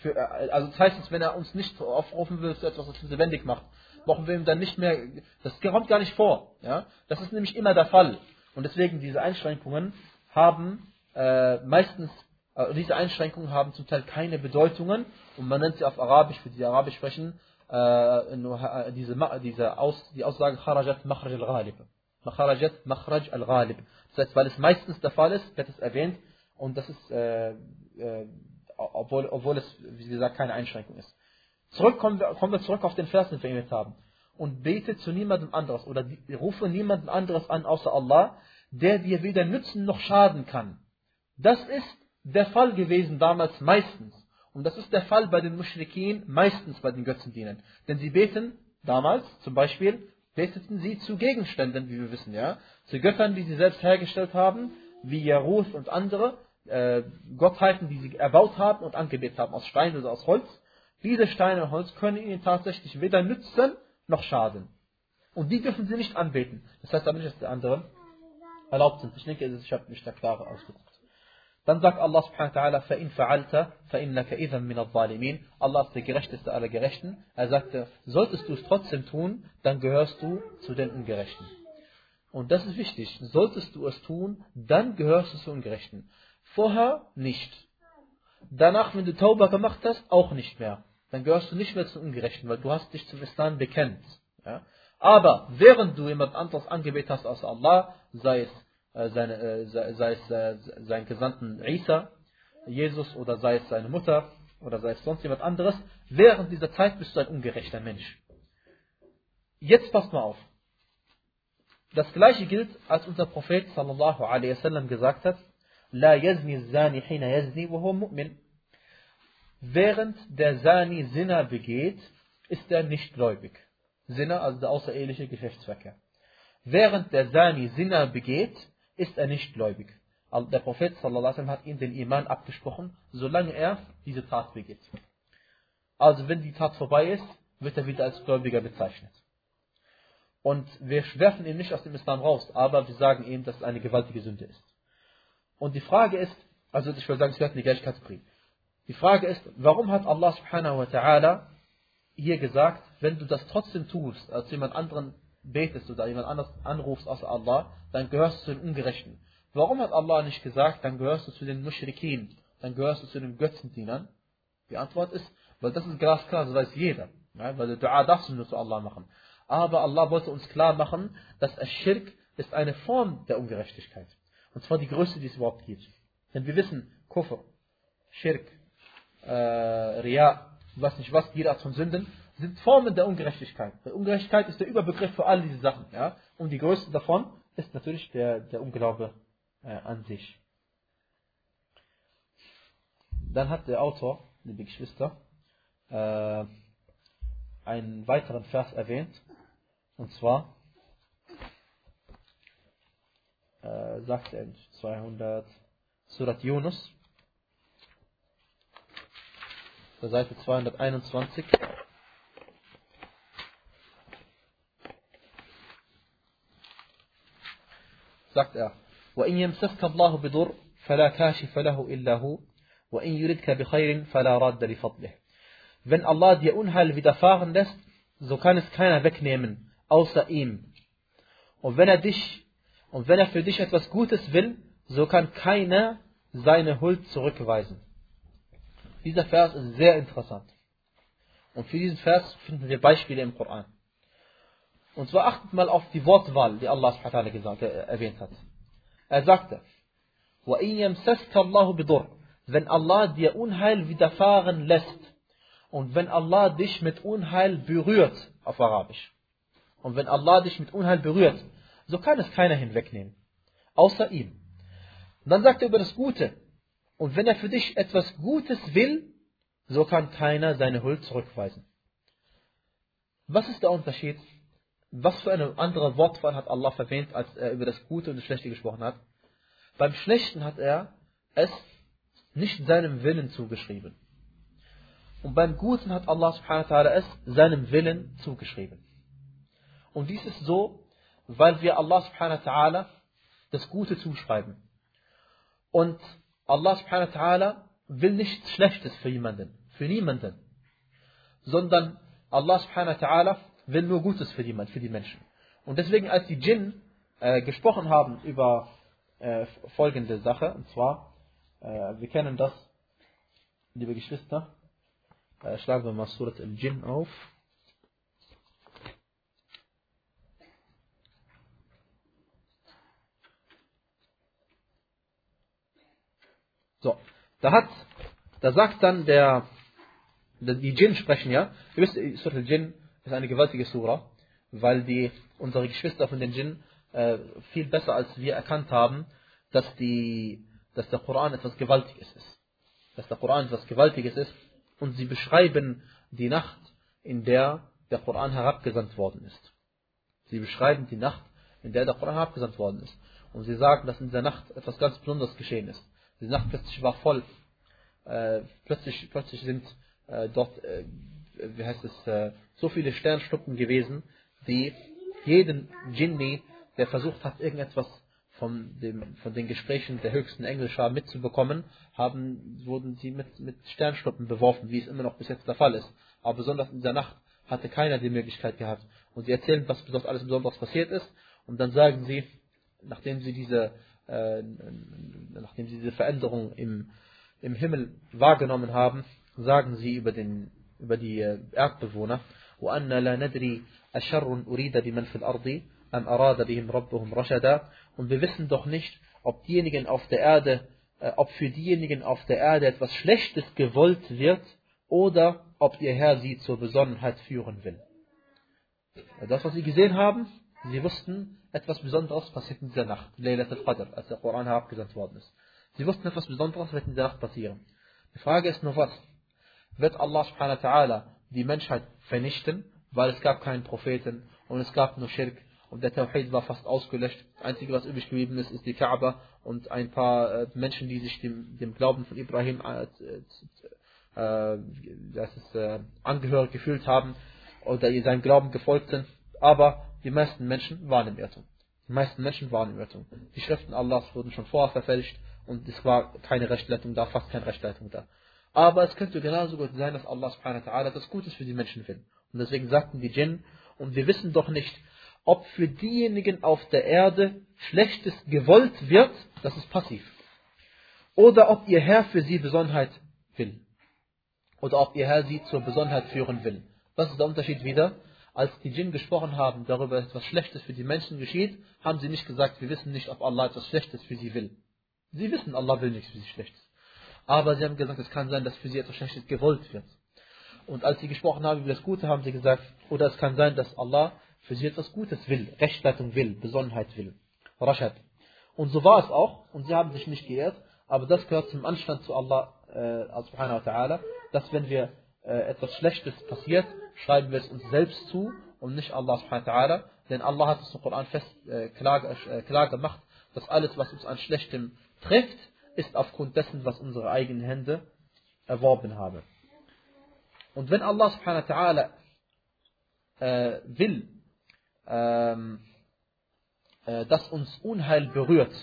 Für, äh, also das heißt, wenn er uns nicht aufrufen will zu etwas, was uns lebendig macht, brauchen wir ihm dann nicht mehr, das kommt gar nicht vor. Ja? Das ist nämlich immer der Fall. Und deswegen diese Einschränkungen haben äh, meistens, äh, diese Einschränkungen haben zum Teil keine Bedeutungen und man nennt sie auf Arabisch, für die Arabisch sprechen, äh, äh, diese, diese Aus, die Aussage Kharajat Makhraj al-Ghalib. Kharajat Makhraj al-Ghalib. Das heißt, weil es meistens der Fall ist, wird es erwähnt und das ist, äh, äh, obwohl, obwohl es, wie gesagt, keine Einschränkung ist. Zurück kommen wir, kommen wir zurück auf den Vers, den wir jetzt haben. Und bete zu niemandem anderes oder rufe niemandem anderes an außer Allah, der dir weder nützen noch schaden kann. Das ist der Fall gewesen damals meistens. Und das ist der Fall bei den Mushrikin, meistens bei den Götzendienern. Denn sie beten damals zum Beispiel, beteten sie zu Gegenständen, wie wir wissen, ja, zu Göttern, die sie selbst hergestellt haben, wie Jaruth und andere, äh, Gottheiten, die sie erbaut haben und angebetet haben, aus Stein oder aus Holz. Diese Steine und Holz können ihnen tatsächlich weder nützen noch schaden. Und die dürfen sie nicht anbeten. Das heißt aber nicht, dass die anderen erlaubt sind. Ich denke, ich habe mich da klarer ausgedrückt. Dann sagt Allah subhanahu wa ta'ala, فَإِن فَعَلْتَ فَإِنَّكَ إِذًا مِنَ الظَّالِمِينَ Allah ist der gerechteste aller Gerechten. Er sagte, solltest du es trotzdem tun, dann gehörst du zu den Ungerechten. Und das ist wichtig. Solltest du es tun, dann gehörst du zu Ungerechten. Vorher nicht. Danach, wenn du Tauba gemacht hast, auch nicht mehr. Dann gehörst du nicht mehr zu Ungerechten, weil du hast dich zum Islam bekennt. Ja? Aber während du jemand anderes angebetet hast als Allah, sei es, äh, seine, äh, sei, sei es äh, sein Gesandten Isa, Jesus oder sei es seine Mutter oder sei es sonst jemand anderes, während dieser Zeit bist du ein ungerechter Mensch. Jetzt passt mal auf. Das gleiche gilt, als unser Prophet sallallahu alaihi wasallam gesagt hat, La yazni zani hina yazni wa mu'min. Während der Zani Sinna begeht, ist er nicht gläubig. Sinna, also der außereheliche Geschäftsverkehr. Während der Zani Sinna begeht, ist er nicht gläubig. Der Prophet wasallam hat ihm den Iman abgesprochen, solange er diese Tat begeht. Also wenn die Tat vorbei ist, wird er wieder als Gläubiger bezeichnet. Und wir werfen ihn nicht aus dem Islam raus, aber wir sagen ihm, dass es eine gewaltige Sünde ist. Und die Frage ist, also ich würde sagen, es gehört in die gleiche. Die Frage ist, warum hat Allah subhanahu wa ta'ala hier gesagt, wenn du das trotzdem tust, als jemand anderen betest oder jemand anders anrufst außer Allah, dann gehörst du zu den Ungerechten. Warum hat Allah nicht gesagt, dann gehörst du zu den Mushrikin, dann gehörst du zu den Götzendienern? Die Antwort ist, weil das ist glasklar, das weiß jeder. Ja, weil der Dua darfst du nur zu Allah machen. Aber Allah wollte uns klar machen, dass Aschirk ist eine Form der Ungerechtigkeit. Und zwar die größte, die es überhaupt gibt. Denn wir wissen, Kufr, Schirk, äh, Ria, was nicht was, jede Art von Sünden, sind Formen der Ungerechtigkeit. Weil Ungerechtigkeit ist der Überbegriff für all diese Sachen. Ja? Und die größte davon ist natürlich der, der Unglaube äh, an sich. Dann hat der Autor, liebe Geschwister, äh, einen weiteren Vers erwähnt, und zwar äh, sagt er in 200 Surat Yunus, der Seite 221. sagt er, وَإِنْ يَمْسَسْكَ اللَّهُ بِضُرٍّ فَلَا كَاشِفَ لَهُ إِلَّا هُوَ وَإِنْ يُرِدْكَ بِخَيْرٍ فَلَا رَادَّ لِفَضْلِهِ Wenn Allah dir Unheil widerfahren lässt, so kann es keiner wegnehmen, außer ihm. Und wenn er dich, und wenn er für dich etwas Gutes will, so kann keiner seine Huld zurückweisen. Dieser Vers ist sehr interessant. Und für diesen Vers finden wir Beispiele im Koran. Und zwar achtet mal auf die Wortwahl, die Allah gesagt, äh, erwähnt hat. Er sagte, Wenn Allah dir Unheil widerfahren lässt und wenn Allah dich mit Unheil berührt, auf Arabisch, und wenn Allah dich mit Unheil berührt, so kann es keiner hinwegnehmen, außer ihm. Und dann sagt er über das Gute, und wenn er für dich etwas Gutes will, so kann keiner seine Huld zurückweisen. Was ist der Unterschied? Was für eine andere Wortwahl hat Allah verwendet, als er über das Gute und das Schlechte gesprochen hat? Beim Schlechten hat er es nicht seinem Willen zugeschrieben. Und beim Guten hat Allah subhanahu wa es seinem Willen zugeschrieben. Und dies ist so, weil wir Allah subhanahu wa ta'ala das Gute zuschreiben. Und Allah subhanahu wa ta'ala will nichts Schlechtes für jemanden, für niemanden. Sondern Allah subhanahu wa ta'ala will nur Gutes für die, für die Menschen. Und deswegen, als die Djinn äh, gesprochen haben über äh, folgende Sache, und zwar, äh, wir kennen das, liebe Geschwister, äh, schlagen wir mal Surat al-Jinn auf. So, da hat, da sagt dann der, die Djinn sprechen ja, ihr wisst, Surat al-Jinn ist eine gewaltige Sura, weil die, unsere Geschwister von den Djinn äh, viel besser als wir erkannt haben, dass, die, dass der Koran etwas Gewaltiges ist. Dass der Koran etwas Gewaltiges ist und sie beschreiben die Nacht, in der der Koran herabgesandt worden ist. Sie beschreiben die Nacht, in der der Koran herabgesandt worden ist. Und sie sagen, dass in dieser Nacht etwas ganz Besonderes geschehen ist. Die Nacht plötzlich war voll. Äh, plötzlich, plötzlich sind äh, dort, äh, wie heißt es, äh, so viele Sternschnuppen gewesen, die jeden Jinni, der versucht hat, irgendetwas von, dem, von den Gesprächen der höchsten Englischer mitzubekommen, haben, wurden sie mit, mit Sternschnuppen beworfen, wie es immer noch bis jetzt der Fall ist. Aber besonders in dieser Nacht hatte keiner die Möglichkeit gehabt. Und sie erzählen, was alles Besonderes passiert ist. Und dann sagen sie, nachdem sie diese, äh, nachdem sie diese Veränderung im, im Himmel wahrgenommen haben, sagen sie über, den, über die äh, Erdbewohner, وأن لا ندري أشر أريد بمن في الأرض أم أراد بهم ربهم رشدا und wir wissen doch nicht, ob diejenigen auf der Erde, äh, ob für diejenigen auf der Erde etwas Schlechtes gewollt wird oder ob ihr Herr sie zur Besonnenheit führen will. Das, was sie gesehen haben, sie wussten, etwas Besonderes passiert in dieser Nacht, Laylat al-Qadr, als der Koran herabgesandt worden ist. Sie wussten, etwas Besonderes wird in dieser Nacht passieren. Die Frage ist nur was? Wird Allah subhanahu wa ta'ala die Menschheit vernichten, weil es gab keinen Propheten und es gab nur Schirk und der Tawhid war fast ausgelöscht. Das Einzige, was übrig geblieben ist, ist die Kaaba und ein paar äh, Menschen, die sich dem, dem Glauben von Ibrahim äh, äh, das ist, äh, angehörig gefühlt haben oder seinem Glauben gefolgt sind. Aber die meisten Menschen waren im Irrtum. Die meisten Menschen waren im Irrtum. Die Schriften Allahs wurden schon vorher verfälscht und es war keine Rechtleitung da, fast keine Rechtleitung da. Aber es könnte genauso gut sein, dass Allah subhanahu wa ta'ala das Gutes für die Menschen will. Und deswegen sagten die Djinn, und wir wissen doch nicht, ob für diejenigen auf der Erde Schlechtes gewollt wird, das ist passiv. Oder ob ihr Herr für sie Besonnenheit will. Oder ob ihr Herr sie zur Besonnenheit führen will. Was ist der Unterschied wieder? Als die Djinn gesprochen haben darüber, etwas Schlechtes für die Menschen geschieht, haben sie nicht gesagt, wir wissen nicht, ob Allah etwas Schlechtes für sie will. Sie wissen, Allah will nichts für sie Schlechtes. Aber sie haben gesagt, es kann sein, dass für sie etwas Schlechtes gewollt wird. Und als sie gesprochen haben über das Gute, haben sie gesagt, oder es kann sein, dass Allah für sie etwas Gutes will, Rechtleitung will, Besonnenheit will. Rashad. Und so war es auch. Und sie haben sich nicht geehrt. Aber das gehört zum Anstand zu Allah äh, subhanahu wa ta'ala, dass wenn wir äh, etwas Schlechtes passiert, schreiben wir es uns selbst zu und nicht Allah subhanahu wa ta'ala. Denn Allah hat es im Koran fest äh, klar, äh, klar gemacht, dass alles, was uns an Schlechtem trifft, ist aufgrund dessen, was unsere eigenen Hände erworben haben. Und wenn Allah subhanahu wa ta'ala äh, will, ähm, äh, dass uns Unheil berührt,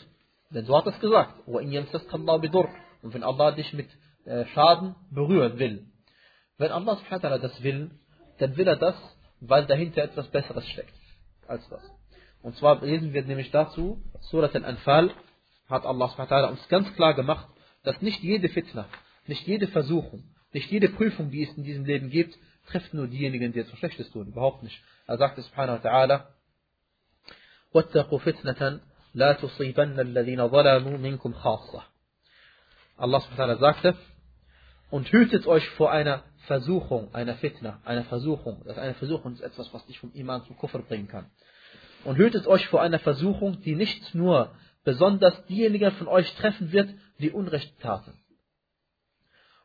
denn so hat es gesagt, und wenn Allah dich mit äh, Schaden berühren will, wenn Allah subhanahu wa ta'ala das will, dann will er das, weil dahinter etwas Besseres steckt als das. Und zwar lesen wir nämlich dazu, Surat al-Anfal hat Allah subhanahu wa ta'ala uns ganz klar gemacht, dass nicht jede Fitna, nicht jede Versuchung, nicht jede Prüfung, die es in diesem Leben gibt, trifft nur diejenigen, die etwas Schlechtes tun. Überhaupt nicht. Er sagt subhanahu wa ta'ala, واتقوا فتنة لا تصيبن الذين ظلموا منكم خاصة. Allah subhanahu wa ta'ala sagte, und hütet euch vor einer Versuchung, einer Fitna, einer Versuchung. Das eine Versuchung ist etwas, was dich vom Iman zum Kufr bringen kann. Und hütet euch vor einer Versuchung, die nicht nur besonders diejenigen von euch treffen wird, die Unrecht taten.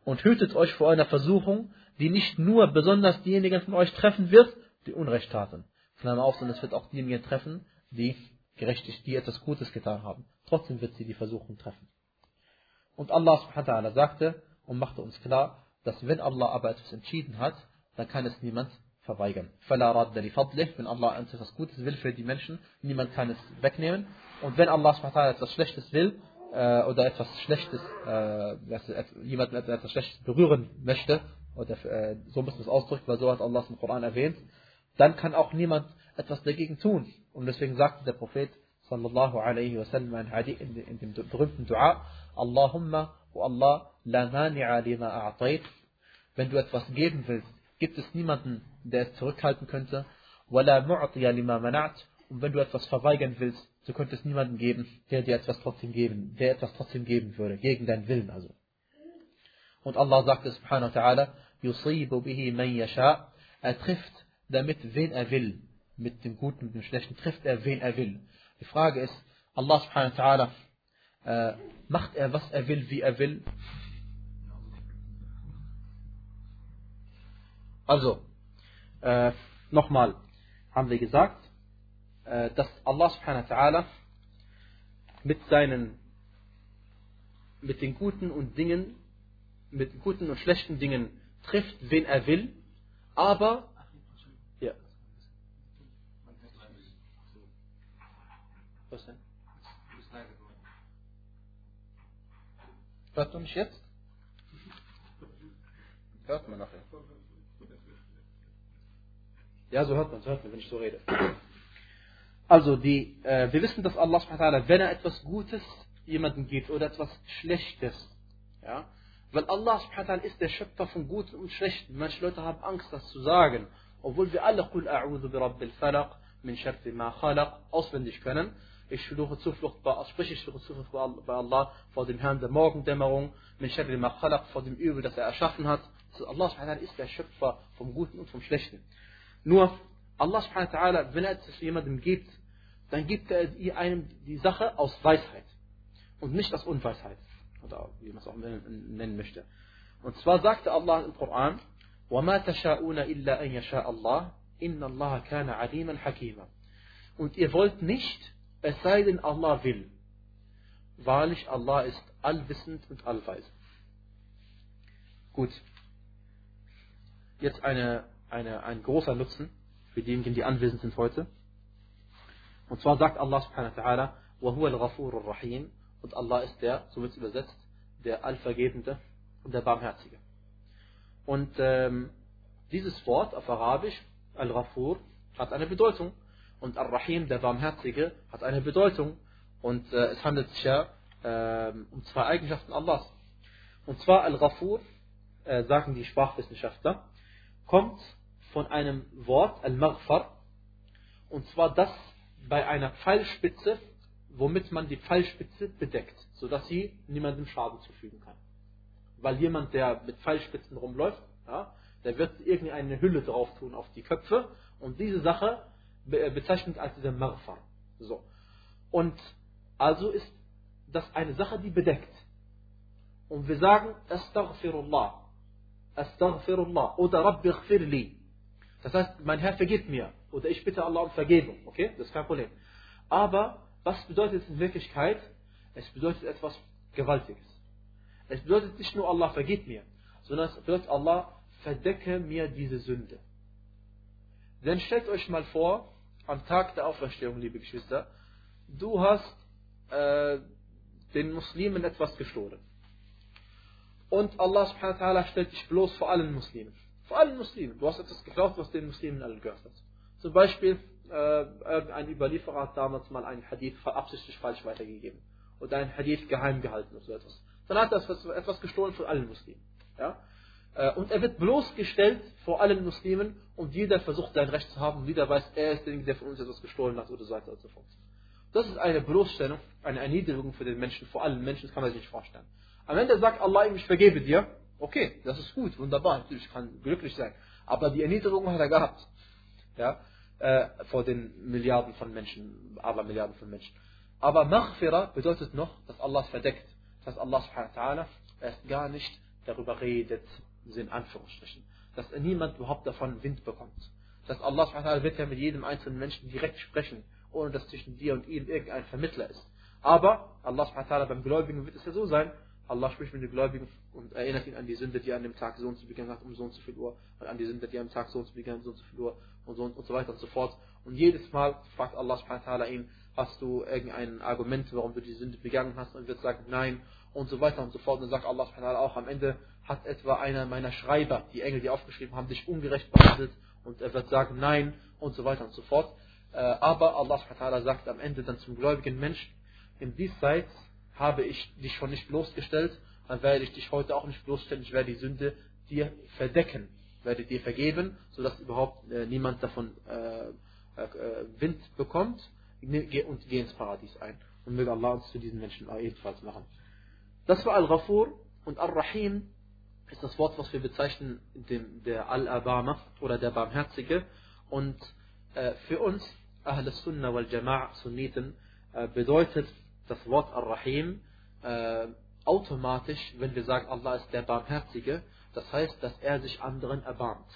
Und hütet euch vor einer Versuchung, die nicht nur besonders diejenigen von euch treffen wird, die Unrecht taten. Klammer auf, sondern es wird auch diejenigen treffen, die gerechtig, die etwas Gutes getan haben. Trotzdem wird sie die Versuchung treffen. Und Allah subhanahu wa ta'ala sagte und machte uns klar, dass wenn Allah aber etwas entschieden hat, dann kann es niemand verweigern. Wenn Allah etwas Gutes will für die Menschen, niemand kann es wegnehmen. Und wenn Allah etwas Schlechtes will, äh, oder etwas Schlechtes, äh, jemanden etwas Schlechtes berühren möchte, oder äh, so muss man es ausdrücken, weil so hat Allah es im Koran erwähnt, dann kann auch niemand etwas dagegen tun. Und deswegen sagte der Prophet sallallahu alaihi wasallam in dem berühmten Dua, Allahumma, O Allah, la mani'a lima a'tayt, wenn du etwas geben willst, gibt es niemanden, der es zurückhalten könnte. Wala mu'tiya lima mana'at, und wenn du etwas verweigern willst, so könnte es niemanden geben, der dir etwas trotzdem geben, der etwas trotzdem geben würde, gegen deinen Willen also. Und Allah sagte subhanahu wa ta'ala, yusibu bihi man yasha, er trifft damit, wen er will, mit dem Guten, mit dem Schlechten, trifft er, wen er will. Die Frage ist, Allah subhanahu wa ta'ala äh, macht er, was er will, wie er will? Also, äh, nochmal haben wir gesagt, äh, dass Allah subhanahu wa ta'ala mit seinen, mit den guten und Dingen, mit guten und schlechten Dingen trifft, wen er will, aber, ja. Was denn? Hört du mich jetzt? Hört man nachher. Ja, so hört man, so hört man, wenn ich so rede. Also, die, äh, wir wissen, dass Allah, wenn er etwas Gutes jemandem gibt oder etwas Schlechtes, ja, weil Allah ist der Schöpfer von Guten und Schlechten. Manche Leute haben Angst, das zu sagen, obwohl wir alle auswendig können. Ich suche Zuflucht bei, sprich ich suche Zuflucht bei Allah vor dem Herrn der Morgendämmerung, min sharri ma khalaq, vor dem Übel, das er erschaffen hat. Allah ist der Schöpfer vom Guten und vom Schlechten. Nur Allah subhanahu wa ta'ala, wenn er es jemandem gibt, dann gibt er einem die Sache aus Weisheit und nicht aus Unweisheit. Oder wie man es auch nennen möchte. Und zwar sagte Allah im Koran, وَمَا تَشَاءُونَ إِلَّا أَن يَشَاءَ اللَّهِ إِنَّ اللَّهَ كَانَ عَلِيمًا حَكِيمًا Und ihr wollt nicht, es sei denn Allah will. Wahrlich, Allah ist allwissend und allweise. Gut. Jetzt eine eine, ein großer Nutzen für diejenigen, die anwesend sind heute. Und zwar sagt Allah subhanahu wa ta'ala, وَهُوَ الْغَفُورُ الرَّحِيمُ Und Allah ist der, so wird es übersetzt, der Allvergebende und der Barmherzige. Und ähm, dieses Wort auf Arabisch, Al-Ghafur, hat eine Bedeutung. Und Ar-Rahim, der Barmherzige, hat eine Bedeutung. Und äh, es handelt sich ja äh, um zwei Eigenschaften Allahs. Und zwar Al-Ghafur, äh, sagen die Sprachwissenschaftler, kommt von einem Wort, Al-Maghfar, und zwar das bei einer Pfeilspitze, womit man die Pfeilspitze bedeckt, sodass sie niemandem Schaden zufügen kann. Weil jemand, der mit Pfeilspitzen rumläuft, ja, der wird irgendeine Hülle drauf tun auf die Köpfe und diese Sache bezeichnet als dieser Maghfar. So. Und Also ist das eine Sache, die bedeckt. Und wir sagen, Astaghfirullah. Astaghfirullah. Oder Rabbi ghfirli. Das heißt, mein Herr vergib mir. Oder ich bitte Allah um Vergebung. Okay? Das ist kein Problem. Aber was bedeutet es in Wirklichkeit? Es bedeutet etwas Gewaltiges. Es bedeutet nicht nur Allah vergib mir, sondern es bedeutet Allah verdecke mir diese Sünde. Denn stellt euch mal vor, am Tag der Auferstehung, liebe Geschwister, du hast äh, den Muslimen etwas gestohlen. Und Allah subhanahu wa ta'ala stellt dich bloß vor allen Muslimen. Vor allen Muslimen. Du hast etwas geklaut, was den Muslimen allen gehört hat. Zum Beispiel, äh, ein Überlieferer hat damals mal einen Hadith absichtlich falsch weitergegeben. Oder einen Hadith geheim gehalten oder so etwas. Dann hat er etwas gestohlen von allen Muslimen. Ja? Äh, und er wird bloßgestellt vor allen Muslimen und jeder versucht sein Recht zu haben und jeder weiß, er ist derjenige, der von uns etwas gestohlen hat oder so weiter und so fort. Das ist eine Bloßstellung, eine Erniedrigung für den Menschen, vor allen Menschen, das kann man sich nicht vorstellen. Am Ende sagt Allah ihm, ich vergebe dir, okay, das ist gut, wunderbar, natürlich kann glücklich sein. Aber die Erniedrigung hat er gehabt. Ja, äh, vor den Milliarden von Menschen, aber Milliarden von Menschen. Aber Maghfira bedeutet noch, dass Allah es verdeckt. Dass Allah subhanahu wa ta'ala erst gar nicht darüber redet, in Anführungsstrichen. Dass niemand überhaupt davon Wind bekommt. Dass Allah ta'ala wird ja mit jedem einzelnen Menschen direkt sprechen, ohne dass zwischen dir und ihm irgendein Vermittler ist. Aber Allah ta'ala beim Gläubigen wird es ja so sein, Allah spricht mit den Gläubigen und erinnert ihn an die Sünde, die er an dem Tag so und so begangen hat, um so und so viel Uhr, und an die Sünde, die er am Tag so und so begangen hat, so und so viel Uhr, und so und, und so weiter und so fort. Und jedes Mal fragt Allah subhanahu ihn, hast du irgendein Argument, warum du die Sünde begangen hast, und wird sagen, nein, und so weiter und so fort. Und dann sagt Allah subhanahu auch am Ende, hat etwa einer meiner Schreiber, die Engel, die aufgeschrieben haben, dich ungerecht behandelt, und er wird sagen, nein, und so weiter und so fort. Äh, aber Allah sagt am Ende dann zum gläubigen Menschen, im Diesseits habe ich dich schon nicht bloßgestellt, dann werde ich dich heute auch nicht bloßstellen, ich werde die Sünde dir verdecken, werde dir vergeben, sodass überhaupt äh, niemand davon äh, Wind bekommt und geh ins Paradies ein. Und möge Allah uns zu diesen Menschen ebenfalls machen. Das war Al-Ghafur und Al-Rahim ist das Wort, was wir bezeichnen, dem, der Al-Abama oder der Barmherzige. Und äh, für uns, Ahl Sunnah wal Jama'a, Sunniten, äh, bedeutet das Wort Ar-Rahim äh, automatisch, wenn wir sagen, Allah ist der Barmherzige, das heißt, dass er sich anderen erbarmt.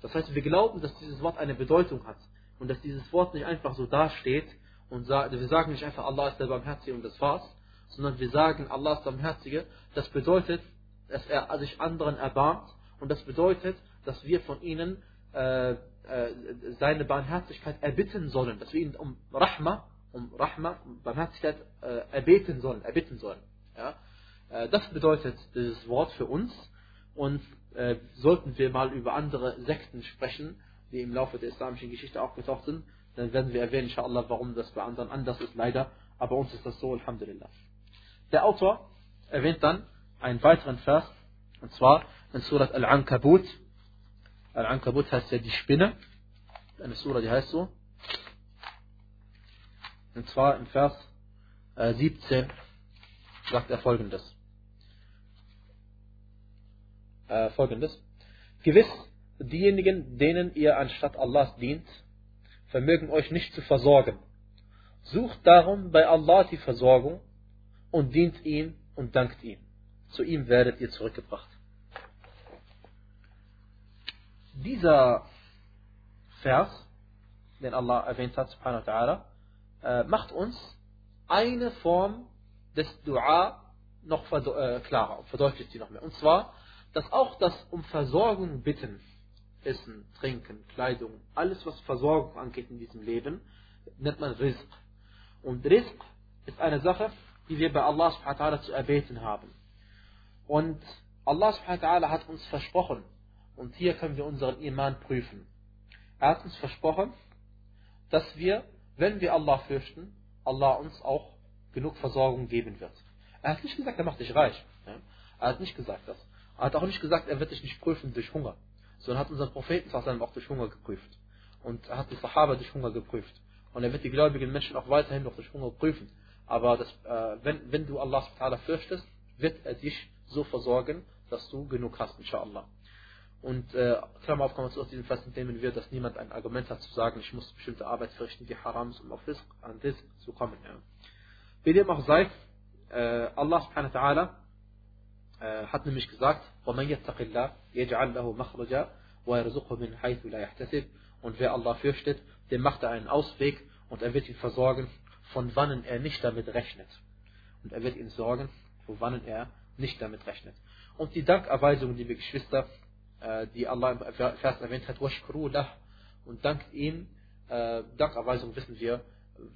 Das heißt, wir glauben, dass dieses Wort eine Bedeutung hat und dass dieses Wort nicht einfach so dasteht und wir sagen nicht einfach, Allah ist der Barmherzige und das war's, sondern wir sagen, Allah ist der Barmherzige, das bedeutet, dass er sich anderen erbarmt und das bedeutet, dass wir von ihnen äh, äh, seine Barmherzigkeit erbitten sollen, dass wir ihn um Rahma, um Rahma, Barmherzigkeit äh, erbeten sollen, erbitten sollen. Ja? Äh, das bedeutet dieses Wort für uns und äh, sollten wir mal über andere Sekten sprechen, die im Laufe der islamischen Geschichte aufgetaucht sind, dann werden wir erwähnen, inshallah, warum das bei anderen anders ist, leider. Aber uns ist das so, Alhamdulillah. Der Autor erwähnt dann einen weiteren Vers, und zwar in Surat Al-Ankabut. Al-Ankabut heißt ja die Spinne. Eine Surah, die heißt so. Und zwar im Vers 17 äh, sagt er folgendes. Äh, folgendes. Gewiss, diejenigen, denen ihr anstatt Allahs dient, vermögen euch nicht zu versorgen. Sucht darum bei Allah die Versorgung und dient ihm und dankt ihm. Zu ihm werdet ihr zurückgebracht. Dieser Vers, den Allah erwähnt hat, subhanahu wa ta'ala, äh, macht uns eine Form des Dua noch äh, klarer, verdeutlicht sie noch mehr. Und zwar, dass auch das um Versorgung bitten, Essen, Trinken, Kleidung, alles was Versorgung angeht in diesem Leben, nennt man Rizq. Und Rizq ist eine Sache, die wir bei Allah subhanahu zu erbeten haben. Und Allah subhanahu hat uns versprochen, und hier können wir unseren Iman prüfen. Er hat uns versprochen, dass wir, wenn wir Allah fürchten, Allah uns auch genug Versorgung geben wird. Er hat nicht gesagt, er macht dich reich. Er hat nicht gesagt das. Er hat auch nicht gesagt, er wird dich nicht prüfen durch Hunger, sondern hat unseren Propheten auch durch Hunger geprüft. Und er hat die Sahaba durch Hunger geprüft. Und er wird die gläubigen Menschen auch weiterhin noch durch Hunger prüfen. Aber das, äh, wenn, wenn du Allah fürchtest, wird er dich so versorgen, dass du genug hast, inshallah. Und äh, Klammer auf, kann man aus diesem Vers entnehmen wir, dass niemand ein Argument hat zu sagen, ich muss bestimmte Arbeit verrichten, die haram ist, um auf Risk, an Risk zu kommen. Ja. Wie dem auch sei, äh, Allah subhanahu wa ta'ala äh, hat nämlich gesagt, وَمَنْ يَتَّقِ اللَّهِ يَجْعَلْ لَهُ مَخْرَجًا وَيَرْزُقْهُ مِنْ حَيْثُ لَا يَحْتَسِبْ Und wer Allah fürchtet, dem macht er einen Ausweg und er wird ihn versorgen, von wann er nicht damit rechnet. Und er wird ihn sorgen, von wann er nicht damit rechnet. Und die Dankerweisung, liebe Geschwister, äh, die Allah im Vers erwähnt hat, washkuru und dankt ihm, äh, Dankerweisung wissen wir,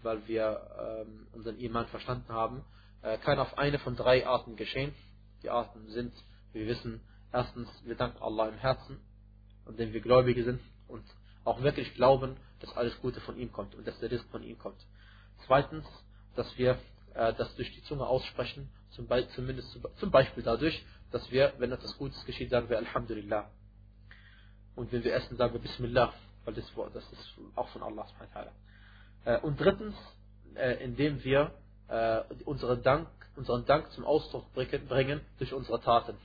weil wir ähm, unseren Iman verstanden haben, äh, kann auf eine von drei Arten geschehen. Die Arten sind, wir wissen, erstens, wir danken Allah im Herzen, indem wir Gläubige sind und auch wirklich glauben, dass alles Gute von ihm kommt und dass der Risk von ihm kommt. Zweitens, dass wir äh, das durch die Zunge aussprechen, zum Be zumindest zum Beispiel dadurch, dass wir, wenn etwas Gutes geschieht, sagen wir Alhamdulillah. Und wenn wir essen, sagen wir Bismillah, weil das, das ist auch von Allah. Äh, und drittens, äh, indem wir äh, unseren, Dank, unseren Dank zum Ausdruck bringen durch unsere Taten.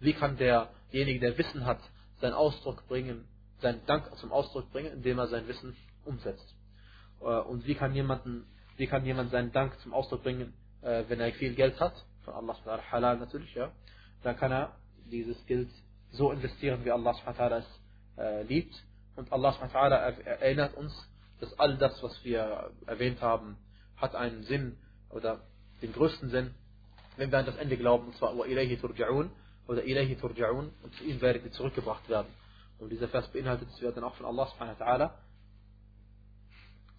Wie kann derjenige, der Wissen hat, seinen Ausdruck bringen, seinen Dank zum Ausdruck bringen, indem er sein Wissen umsetzt? Und wie kann, jemanden, wie kann jemand seinen Dank zum Ausdruck bringen, wenn er viel Geld hat, von Allah halal natürlich, ja, dann kann er dieses Geld so investieren, wie Allah es liebt. Und Allah erinnert uns, dass all das, was wir erwähnt haben, hat einen Sinn oder den größten Sinn, wenn wir an das Ende glauben, und zwar وَإِلَيْهِ تُرْجَعُونَ oder إِلَيْهِ تُرْجَعُونَ und zu ihm werdet ihr zurückgebracht werden. Und dieser Vers beinhaltet, dass wir dann auch von Allah subhanahu wa ta'ala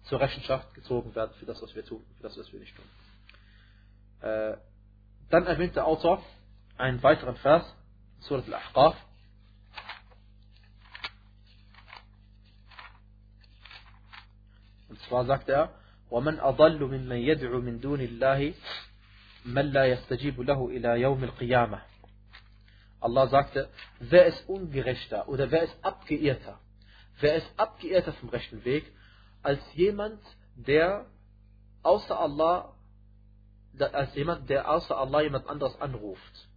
zur Rechenschaft gezogen werden für das, was wir tun, für das, was wir nicht tun. Äh, dann erwähnt der Autor einen weiteren Vers, Surat al-Ahqaf. Und zwar sagt er, ومن أضل ممن يدعو من دون الله من لا يستجيب له إلى يوم القيامة Allah sagte, wer ist ungerechter oder wer ist abgeirrter? Wer ist abgeirrter vom rechten Weg, als jemand, der außer Allah, als jemand, der außer Allah jemand anderes anruft.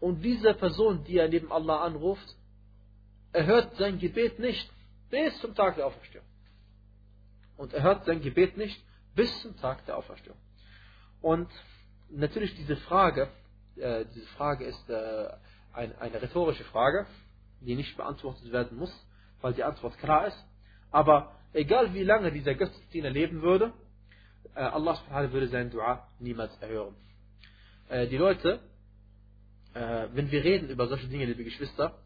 Und diese Person, die er neben Allah anruft, erhört sein Gebet nicht bis zum Tag der Auferstehung und er hört sein Gebet nicht bis zum Tag der Auferstehung. Und natürlich diese Frage, äh, diese Frage ist äh, ein, eine rhetorische Frage, die nicht beantwortet werden muss, weil die Antwort klar ist. Aber egal wie lange dieser Götzendiener leben würde, äh, Allah würde sein Dua niemals erhören. Äh, die Leute, äh, wenn wir reden über solche Dinge, liebe Geschwister,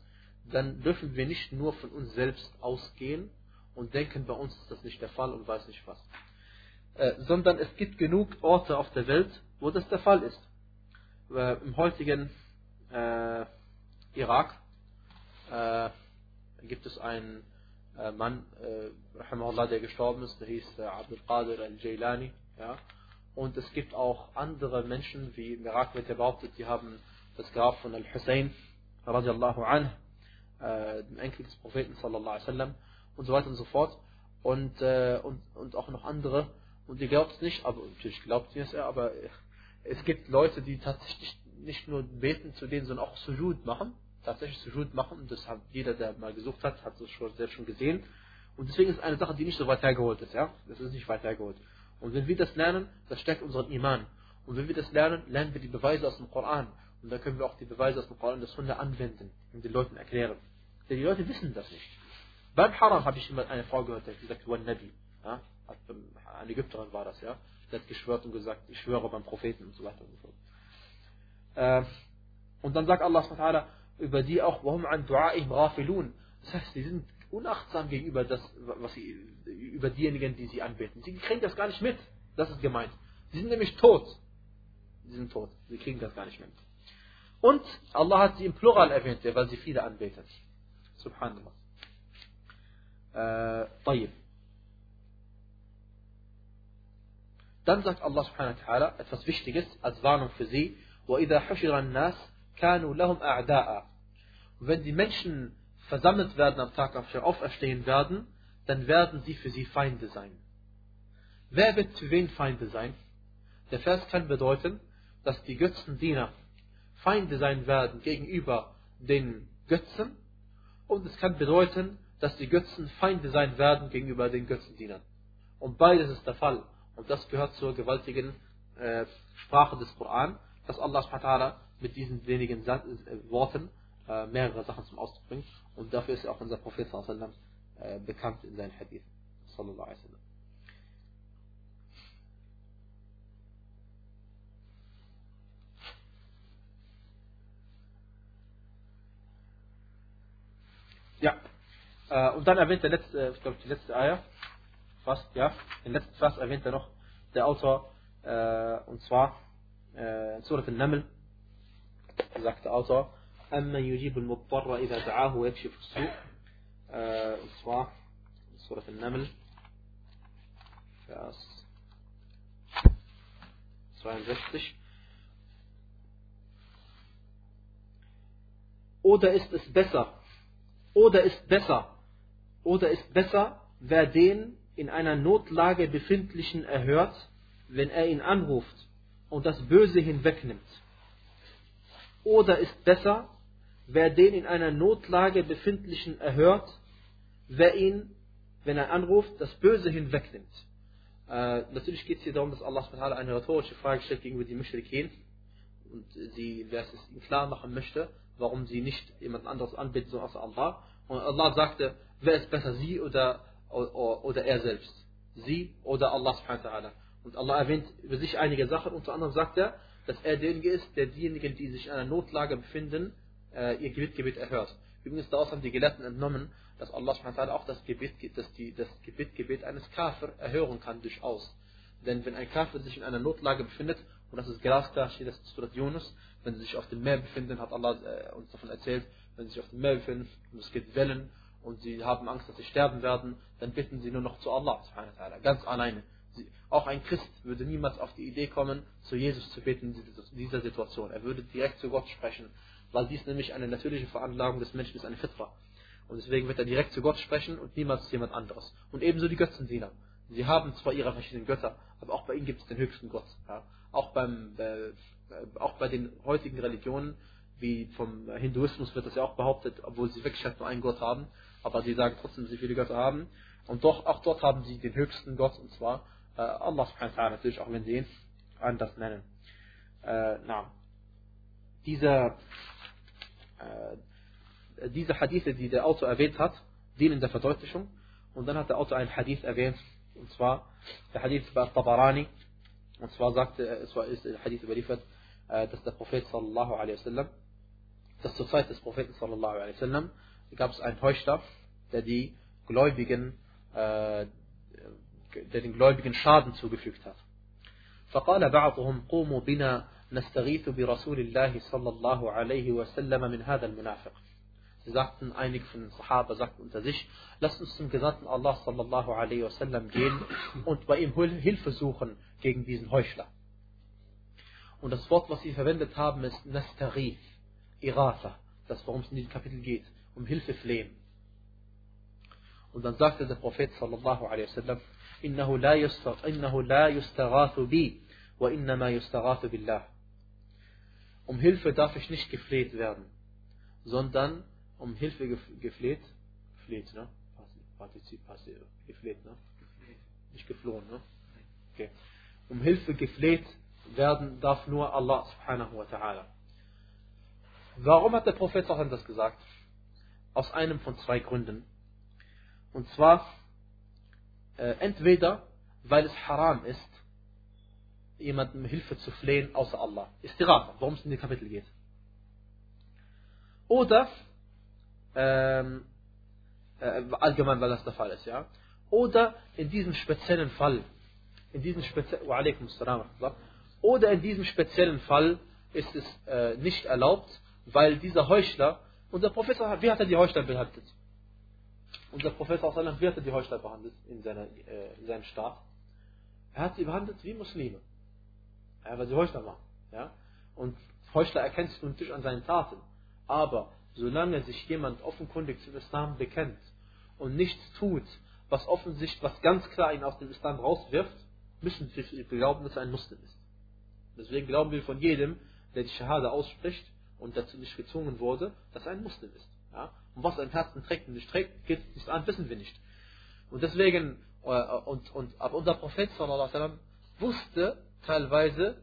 dann dürfen wir nicht nur von uns selbst ausgehen, und denken, bei uns ist das nicht der Fall und weiß nicht was. Sondern es gibt genug Orte auf der Welt, wo das der Fall ist. Im heutigen Irak gibt es einen Mann, äh, der gestorben ist, der hieß äh, Abdul Qadir al-Jailani. Ja? Und es gibt auch andere Menschen, wie im Irak wird behauptet, die haben das Grab von Al-Hussein, radiallahu anh, äh, dem Enkel des Propheten, sallallahu alaihi wasallam, und so weiter und so fort. Und, äh, und, und auch noch andere. Und ihr glaubt es nicht, aber natürlich glaubt ihr es ja, aber es gibt Leute, die tatsächlich nicht nur beten zu denen, sondern auch Sujud machen. Tatsächlich Sujud machen. Das hat jeder, der mal gesucht hat, hat das schon, selbst schon gesehen. Und deswegen ist eine Sache, die nicht so weit hergeholt ist. Ja? Das ist nicht weit hergeholt. Und wenn wir das lernen, das stärkt unseren Iman. Und wenn wir das lernen, lernen wir die Beweise aus dem Koran. Und dann können wir auch die Beweise aus dem Koran das Hunde anwenden und den Leuten erklären. Denn die Leute wissen das nicht. Beim Haram habe ich immer eine Frau gehört, die hat gesagt, Wan Nabi. Ja? Eine Ägypterin war das, ja. Sie hat geschwört und gesagt, ich schwöre beim Propheten und so weiter und so fort. Äh, und dann sagt Allah SWT über die auch, warum an du'a'ihim rafilun. Das heißt, sie sind unachtsam gegenüber das, was sie, über diejenigen, die sie anbeten. Sie kriegen das gar nicht mit. Das ist gemeint. Sie sind nämlich tot. Sie sind tot. Sie kriegen das gar nicht mit. Und Allah hat sie im Plural erwähnt, weil sie viele anbeten. Subhanallah. Äh, طيب. Dann sagt Allah subhanahu wa ta'ala etwas Wichtiges als Warnung für sie. وَإِذَا حُشِرَ النَّاسِ كَانُوا لَهُمْ أَعْدَاءً wenn die Menschen versammelt werden am Tag auf der Auferstehen werden, dann werden sie für sie Feinde sein. Wer wird für wen Feinde sein? Der Vers kann bedeuten, dass die Götzendiener Feinde sein werden gegenüber den Götzen und es kann bedeuten, dass die Götzen Feinde sein werden gegenüber den Götzendienern. Und beides ist der Fall. Und das gehört zur gewaltigen äh, Sprache des Koran, dass Allah mit diesen wenigen Sa äh, Worten äh, mehrere Sachen zum Ausdruck bringt. Und dafür ist auch unser Prophet äh, bekannt in seinen Hadith. Sallallahu alaihi wasallam. Ja. Äh, und dann erwähnt der letzte, ich glaube die letzte Eier, fast, ja, den letzten Vers erwähnt er noch der Autor, äh, und zwar äh, Surat al-Naml, sagt der Autor, أما يجيب المضطر إذا دعاه ويكشف السوء äh, und zwar Surah Al-Naml Vers 62 Oder ist es besser oder ist besser, oder ist besser, wer den in einer Notlage befindlichen erhört, wenn er ihn anruft und das Böse hinwegnimmt. Oder ist besser, wer den in einer Notlage befindlichen erhört, wer ihn, wenn er anruft, das Böse hinwegnimmt. Äh, natürlich geht es hier darum, dass Allah eine rhetorische Frage stellt gegenüber die Mushrikin und sie, wer es ihnen klar machen möchte, warum sie nicht jemand anderes anbeten, so außer Allah. Und Allah sagte, wer ist besser, sie oder, oder, oder er selbst? Sie oder Allah Und Allah erwähnt über sich einige Sachen, unter anderem sagt er, dass er derjenige ist, der diejenigen, die sich in einer Notlage befinden, äh, ihr Gebetgebet erhört. Übrigens daraus haben die Gelehrten entnommen, dass Allah auch das Gebet, dass die, das Gebetgebet eines Kafir erhören kann durchaus. Denn wenn ein Kafir sich in einer Notlage befindet, und das ist glasklar, steht das in Surat Yunus, wenn sie sich auf dem Meer befinden, hat Allah äh, uns davon erzählt, wenn sie sich auf dem Meer befinden und es gibt Wellen und sie haben Angst, dass sie sterben werden, dann bitten sie nur noch zu Allah, ganz alleine. Auch ein Christ würde niemals auf die Idee kommen, zu Jesus zu beten in dieser Situation. Er würde direkt zu Gott sprechen, weil dies nämlich eine natürliche Veranlagung des Menschen ist, eine Fitra. Und deswegen wird er direkt zu Gott sprechen und niemals zu jemand anderes. Und ebenso die Götzendiener. Sie haben zwar ihre verschiedenen Götter, aber auch bei ihnen gibt es den höchsten Gott. Ja. Auch beim äh, auch bei den heutigen Religionen, wie vom Hinduismus wird das ja auch behauptet, obwohl sie wirklich halt nur einen Gott haben, aber sie sagen trotzdem, dass sie viele Götter haben. Und doch, auch dort haben sie den höchsten Gott, und zwar äh, Allah subhanahu wa natürlich, auch wenn sie ihn anders nennen. Äh, na, diese, äh, diese Hadithe, die der Autor erwähnt hat, dienen der Verdeutlichung. Und dann hat der Autor einen Hadith erwähnt, und zwar der Hadith bei Tabarani, und zwar sagte, es war, ist der Hadith überliefert, äh, dass der Prophet sallallahu alaihi wasallam, dass zur Zeit des Propheten sallallahu alaihi wasallam gab es einen Heuchler, der die Gläubigen, äh, der den Gläubigen Schaden zugefügt hat. فقال بعضهم قوموا بنا نستغيث برسول الله صلى الله عليه وسلم من هذا المنافق Sie sagten, einige von den Sahaba sagten unter sich, lasst uns zum Gesandten Allah sallallahu alaihi wasallam gehen und bei ihm Hilfe suchen gegen diesen Heuchler. Und das Wort, was sie verwendet haben, ist Nastarif, Irasa, das worum es in diesem Kapitel geht, um Hilfe flehen. Und dann sagte der Prophet sallallahu alaihi wasallam, إنه لا إنه لا يستغاث بي وإنما يستغاث بالله. Um Hilfe darf ich nicht gefleht werden, sondern um Hilfe gefleht, gefleht, ne? Partizip, gefleht, ne? Nicht geflohen, ne? Okay. Um Hilfe gefleht werden darf nur Allah subhanahu wa ta'ala. Warum hat der Prophet auch das gesagt? Aus einem von zwei Gründen. Und zwar, äh, entweder, weil es haram ist, jemandem Hilfe zu flehen außer Allah. Istirah, worum es in dem Kapitel geht. Oder, ähm, äh, allgemein, weil das der Fall ist, ja. Oder in diesem speziellen Fall, in diesem speziellen, oder in diesem speziellen Fall ist es äh, nicht erlaubt, weil dieser Heuchler, unser Professor, wie hat er die Heuchler behandelt? Unser Professor, wie hat er die Heuchler behandelt in, seiner, äh, in seinem Staat? Er hat sie behandelt wie Muslime. Ja, weil sie Heuchler waren. Ja? Und Heuchler erkennst du natürlich an seinen Taten. Aber solange sich jemand offenkundig zum Islam bekennt und nichts tut, was offensichtlich, was ganz klar ihn aus dem Islam rauswirft, müssen wir glauben, dass er ein Muslim ist. Deswegen glauben wir von jedem, der die Shahada ausspricht und dazu nicht gezwungen wurde, dass er ein Muslim ist. Ja? Und was er im Herzen trägt und nicht trägt, geht nicht an, wissen wir nicht. Und deswegen, äh, und, und, aber unser Prophet sallam, wusste teilweise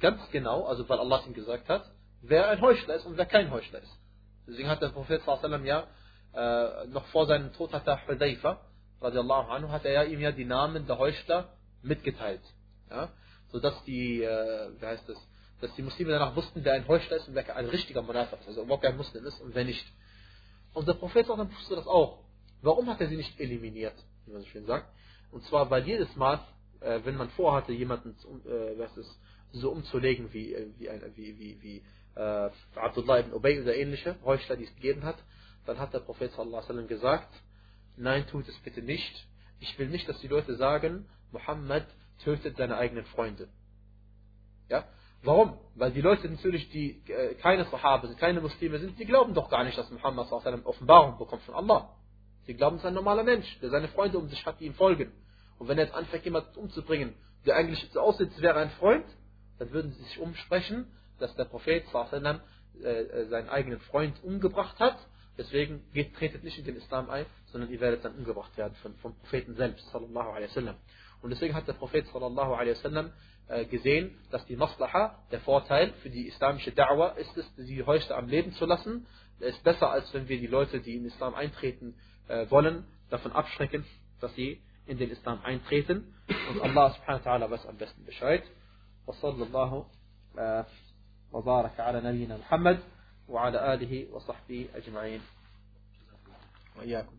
ganz genau, also weil Allah ihm gesagt hat, wer ein Heuchler ist und wer kein Heuchler ist. Deswegen hat der Prophet sallam ja äh, noch vor seinem Tod hat der Hudayfa, radiallahu anhu, hat er ja ihm ja die Namen der Heuchler mitgeteilt. Ja? Sodass die, äh, wie heißt das, dass die Muslime danach wussten, wer ein Heuchler ist und wer ein richtiger Monat ist, also überhaupt kein Muslim ist und wer nicht. Und der Prophet sallam wusste das auch. Warum hat er sie nicht eliminiert, wie man so schön sagt? Und zwar, weil jedes Mal, äh, wenn man vorhatte, jemanden äh, was ist, so umzulegen wie, äh, wie, ein, wie, wie, wie äh, Abdullah ibn Ubay oder ähnliche Heuchler, die es gegeben hat, dann hat der Prophet sallallahu gesagt, nein, tut es bitte nicht. Ich will nicht, dass die Leute sagen, Muhammad tötet seine eigenen Freunde. Ja? Warum? Weil die Leute natürlich, die äh, keine Sahaba sind, keine Muslime sind, die glauben doch gar nicht, dass Muhammad sallallahu Offenbarung bekommt von Allah. Sie glauben, es ist ein normaler Mensch, der seine Freunde um sich hat, die ihm folgen. Und wenn er jetzt anfängt, jemanden umzubringen, der eigentlich so aussieht, als wäre ein Freund, dann würden sie sich umsprechen, dass der Prophet sallam, äh, äh, seinen eigenen Freund umgebracht hat. Deswegen geht, tretet nicht in den Islam ein, sondern ihr werdet dann umgebracht werden vom, vom Propheten selbst. Und deswegen hat der Prophet sallallahu alaihi wasallam gesehen, dass die Maslaha, der Vorteil für die islamische Da'wah ist es, sie heute am Leben zu lassen. Es ist besser, als wenn wir die Leute, die in den Islam eintreten äh, wollen, davon abschrecken, dass sie in den Islam eintreten. Und Allah subhanahu wa ta'ala weiß am besten Bescheid. وصلى الله وبارك على نبينا محمد وعلى آله وصحبه أجمعين وإياكم